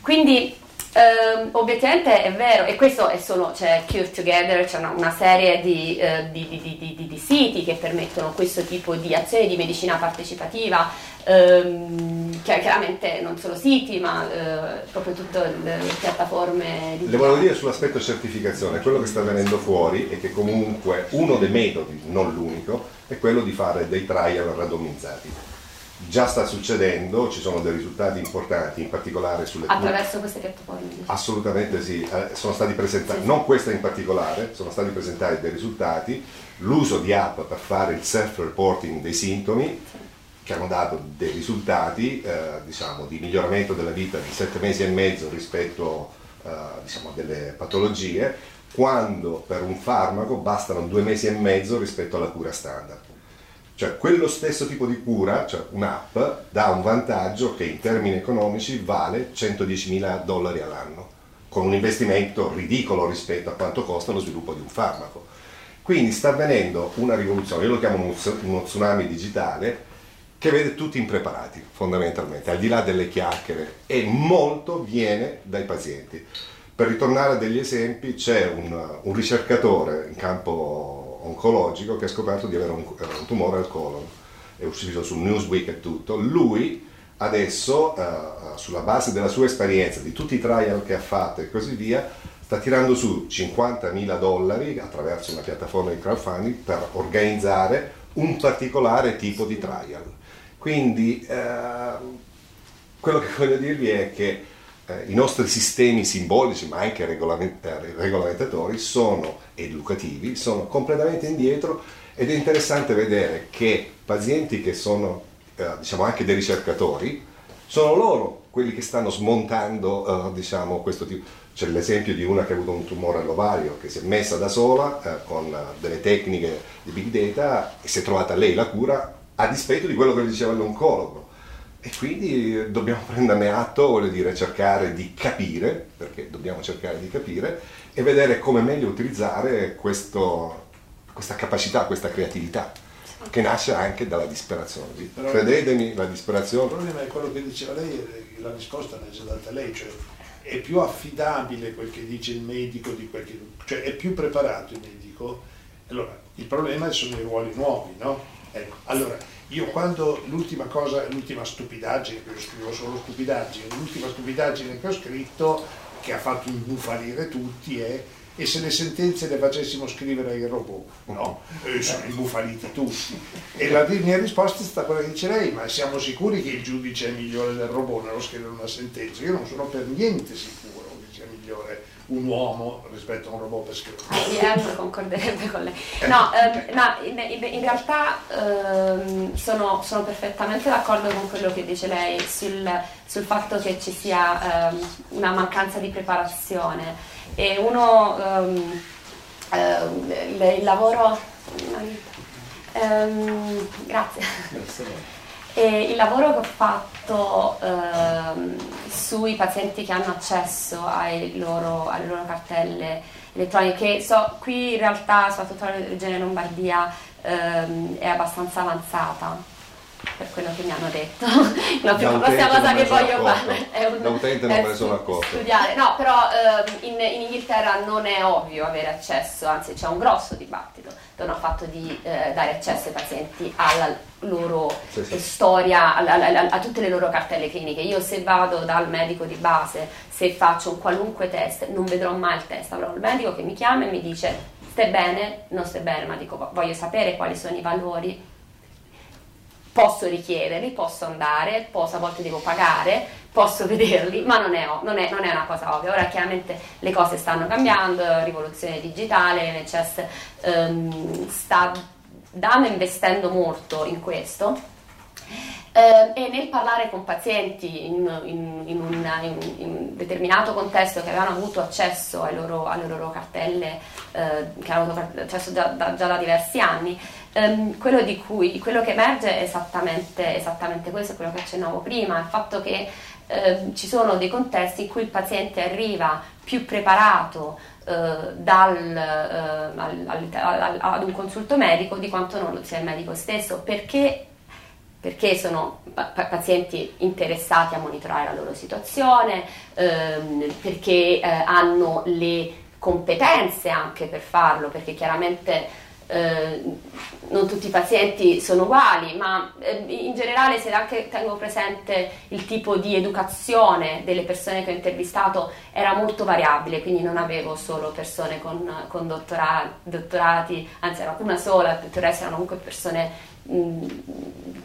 Quindi Um, obiettivamente è vero, e questo è solo, c'è Cure Together, c'è una, una serie di, uh, di, di, di, siti che permettono questo tipo di azioni di medicina partecipativa, um, chiaramente non solo siti, ma uh, proprio tutte le, le piattaforme. Le volevo dire sull'aspetto certificazione, quello che sta venendo fuori è che comunque uno dei metodi, non l'unico, è quello di fare dei trial randomizzati già sta succedendo, ci sono dei risultati importanti, in particolare sulle attraverso queste piattaforme. Assolutamente sì, eh, sono stati presentati, non questa in particolare, sono stati presentati dei risultati, l'uso di app per fare il self-reporting dei sintomi che hanno dato dei risultati eh, diciamo, di miglioramento della vita di sette mesi e mezzo rispetto eh, diciamo, a delle patologie, quando per un farmaco bastano due mesi e mezzo rispetto alla cura standard. Cioè quello stesso tipo di cura, cioè un'app, dà un vantaggio che in termini economici vale 110 mila dollari all'anno, con un investimento ridicolo rispetto a quanto costa lo sviluppo di un farmaco. Quindi sta avvenendo una rivoluzione, io lo chiamo uno tsunami digitale, che vede tutti impreparati fondamentalmente, al di là delle chiacchiere, e molto viene dai pazienti. Per ritornare a degli esempi, c'è un, un ricercatore in campo oncologico che ha scoperto di avere un, un tumore al colon, è uscito su Newsweek e tutto, lui adesso uh, sulla base della sua esperienza, di tutti i trial che ha fatto e così via, sta tirando su 50.000 dollari attraverso una piattaforma di crowdfunding per organizzare un particolare tipo di trial. Quindi uh, quello che voglio dirvi è che eh, i nostri sistemi simbolici, ma anche regolamentatori, sono educativi, sono completamente indietro ed è interessante vedere che pazienti che sono eh, diciamo anche dei ricercatori sono loro quelli che stanno smontando uh, diciamo, questo tipo. C'è l'esempio di una che ha avuto un tumore all'ovario, che si è messa da sola uh, con delle tecniche di big data e si è trovata lei la cura a dispetto di quello che diceva l'oncologo. E quindi dobbiamo [LAUGHS] prenderne atto, vuol dire cercare di capire, perché dobbiamo cercare di capire, e vedere come meglio utilizzare questo, questa capacità, questa creatività che nasce anche dalla disperazione. Però Credetemi, la disperazione. Il problema è quello che diceva lei, la risposta l'ha già data lei, cioè è più affidabile quel che dice il medico di quel che. cioè è più preparato il medico. Allora, il problema sono i ruoli nuovi, no? Ecco, allora io quando l'ultima cosa, l'ultima stupidaggine, io scrivo solo stupidaggini, l'ultima stupidaggine che ho scritto, che ha fatto imbufalire tutti, è e se le sentenze le facessimo scrivere ai robot, no? E sono imbufaliti tutti. E la mia risposta è stata quella che dice lei, ma siamo sicuri che il giudice è migliore del robot nello scrivere una sentenza? Io non sono per niente sicuro che sia migliore un uomo rispetto a un robot per scrivere. Ah, concorderebbe con lei. No, ehm, ma in, in, realtà ehm, sono, sono, perfettamente d'accordo con quello che dice lei sul, sul fatto che ci sia ehm, una mancanza di preparazione. E uno uh, il lavoro um, grazie e il lavoro che ho fatto um, sui pazienti che hanno accesso loro, alle loro cartelle elettroniche so, qui in realtà soprattutto la regione Lombardia è abbastanza avanzata per quello che mi hanno detto. [LAUGHS] la prima prossima cosa che voglio fare è un, da utente non me ne sono accorto. Studiare. No, però ehm, in, in, Inghilterra non è ovvio avere accesso, anzi c'è un grosso dibattito intorno al fatto di eh, dare accesso ai pazienti alla loro sì, sì. storia, a, a, a, tutte le loro cartelle cliniche. Io se vado dal medico di base, se faccio un qualunque test, non vedrò mai il test, avrò il medico che mi chiama e mi dice stai bene, non stai bene, ma dico voglio sapere quali sono i valori posso richiederli, posso andare, posso, a volte devo pagare, posso vederli, ma non è, non, è, non è, una cosa ovvia. Ora chiaramente le cose stanno cambiando, rivoluzione digitale, l'NHS ehm, sta dando investendo molto in questo. Eh, e nel parlare con pazienti in, in, in, una, in, un determinato contesto che avevano avuto accesso loro, alle loro cartelle, eh, che avevano avuto accesso già da, già da diversi anni, ehm, quello, cui, quello, che emerge è esattamente, esattamente questo, quello che accennavo prima, il fatto che eh, ci sono dei contesti in cui il paziente arriva più preparato eh, dal, eh, al, al, al, ad un consulto medico di quanto non lo sia il medico stesso, perché perché sono pazienti interessati a monitorare la loro situazione, ehm, perché eh, hanno le competenze anche per farlo, perché chiaramente eh, non tutti i pazienti sono uguali, ma eh, in generale se anche tengo presente il tipo di educazione delle persone che ho intervistato era molto variabile, quindi non avevo solo persone con, con dottorati, dottorati, anzi era una sola, tutto il erano comunque persone mh,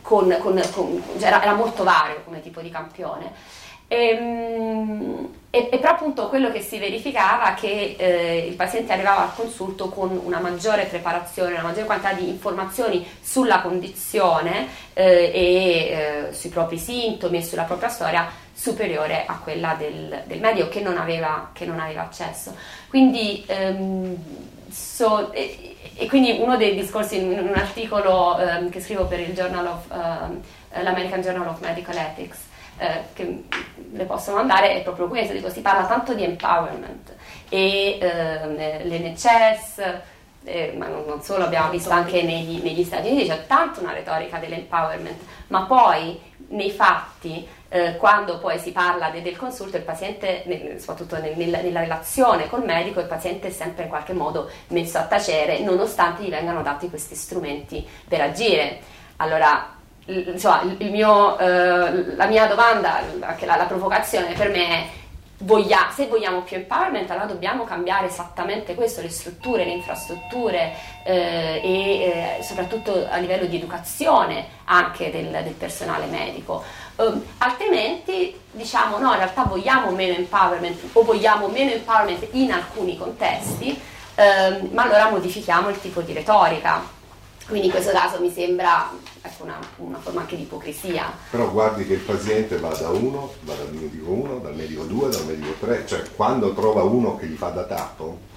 con, con, con cioè era, era molto vario come tipo di campione. E, ehm, e, e, però appunto quello che si verificava è che eh, il paziente arrivava al consulto con una maggiore preparazione, una maggiore quantità di informazioni sulla condizione eh, e eh, sui propri sintomi e sulla propria storia superiore a quella del, del medico che non, aveva, che non aveva accesso. Quindi, ehm, so, e, e, quindi uno dei discorsi in un articolo ehm, che scrivo per il Journal of, ehm, l'American Journal of Medical Ethics eh, che le posso mandare è proprio questo, dico, si parla tanto di empowerment e eh, l'NHS, eh, ma non, non, solo, abbiamo visto anche negli, negli, Stati Uniti, c'è tanto una retorica dell'empowerment, ma poi nei fatti, eh, quando poi si parla de, del consulto, il paziente, nel, soprattutto nel, nella, nella relazione col medico, il paziente è sempre in qualche modo messo a tacere, nonostante gli vengano dati questi strumenti per agire. Allora, insomma, mio, eh, la mia domanda, anche la, la, provocazione per me è voglia, se vogliamo più empowerment allora dobbiamo cambiare esattamente questo, le strutture, le infrastrutture eh, e eh, soprattutto a livello di educazione anche del, del personale medico. Um, altrimenti diciamo no, in realtà vogliamo meno empowerment o vogliamo meno empowerment in alcuni contesti, ehm, ma allora modifichiamo il tipo di retorica quindi in questo caso mi sembra ecco, una, una, forma anche di ipocrisia. Però guardi che il paziente va da uno, va dal medico 1, dal medico 2, dal medico 3, cioè quando trova uno che gli fa da tappo.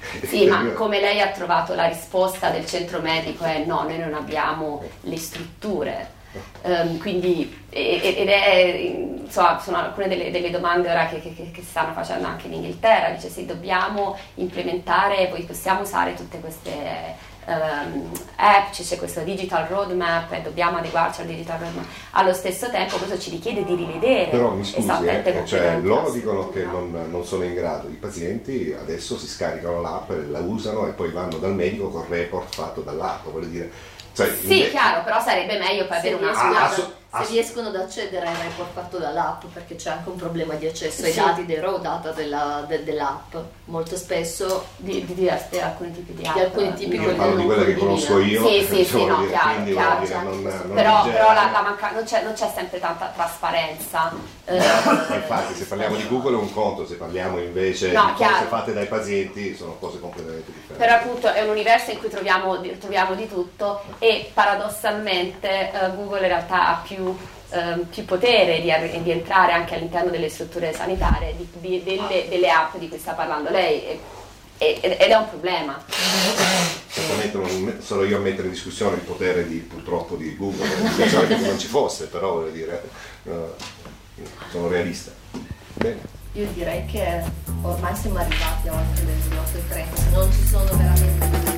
[LAUGHS] Sì, ma come lei ha trovato la risposta del centro medico è no, noi non abbiamo le strutture. Um, quindi, ed è, insomma, sono alcune delle, delle domande ora che, che, che, stanno facendo anche in Inghilterra, dice se dobbiamo implementare, poi possiamo usare tutte queste um, app, c'è questo digital roadmap e dobbiamo adeguarci al digital roadmap. Allo stesso tempo questo ci richiede di rivedere. Però mi scusi, eh, cioè, loro dicono che non, non, sono in grado, i pazienti adesso si scaricano l'app, la usano e poi vanno dal medico con il report fatto dall'app, voglio dire cioè, sì, invece... chiaro, però sarebbe meglio per avere una ah, ass- se riescono ad accedere ai report fatto dall'app, perché c'è anche un problema di accesso ai sì. dati dei raw data della, de, dell'app, molto spesso di, di, diversi, alcuni tipi di app. Di alcuni tipi io parlo di quelle che conosco io. Sì, sì, sì, no, dire, chiaro, chiaro. Dire, non, non però, però la, la manca- non, c'è, non, c'è, sempre tanta trasparenza. Eh, infatti, se parliamo di Google è un conto, se parliamo invece no, di chiaro. cose fatte dai pazienti sono cose completamente differenti. Però appunto è un universo in cui troviamo, troviamo di tutto e paradossalmente uh, Google in realtà ha più Um, più potere di, di, entrare anche all'interno delle strutture sanitarie, di, di, delle, delle, app di cui sta parlando lei. E, ed è un problema. Certamente non sono io a mettere in discussione il potere di, purtroppo di Google, pensavo che non ci fosse, però voglio dire, uh, sono realista. Bene. Io direi che ormai siamo arrivati a oltre le 8.30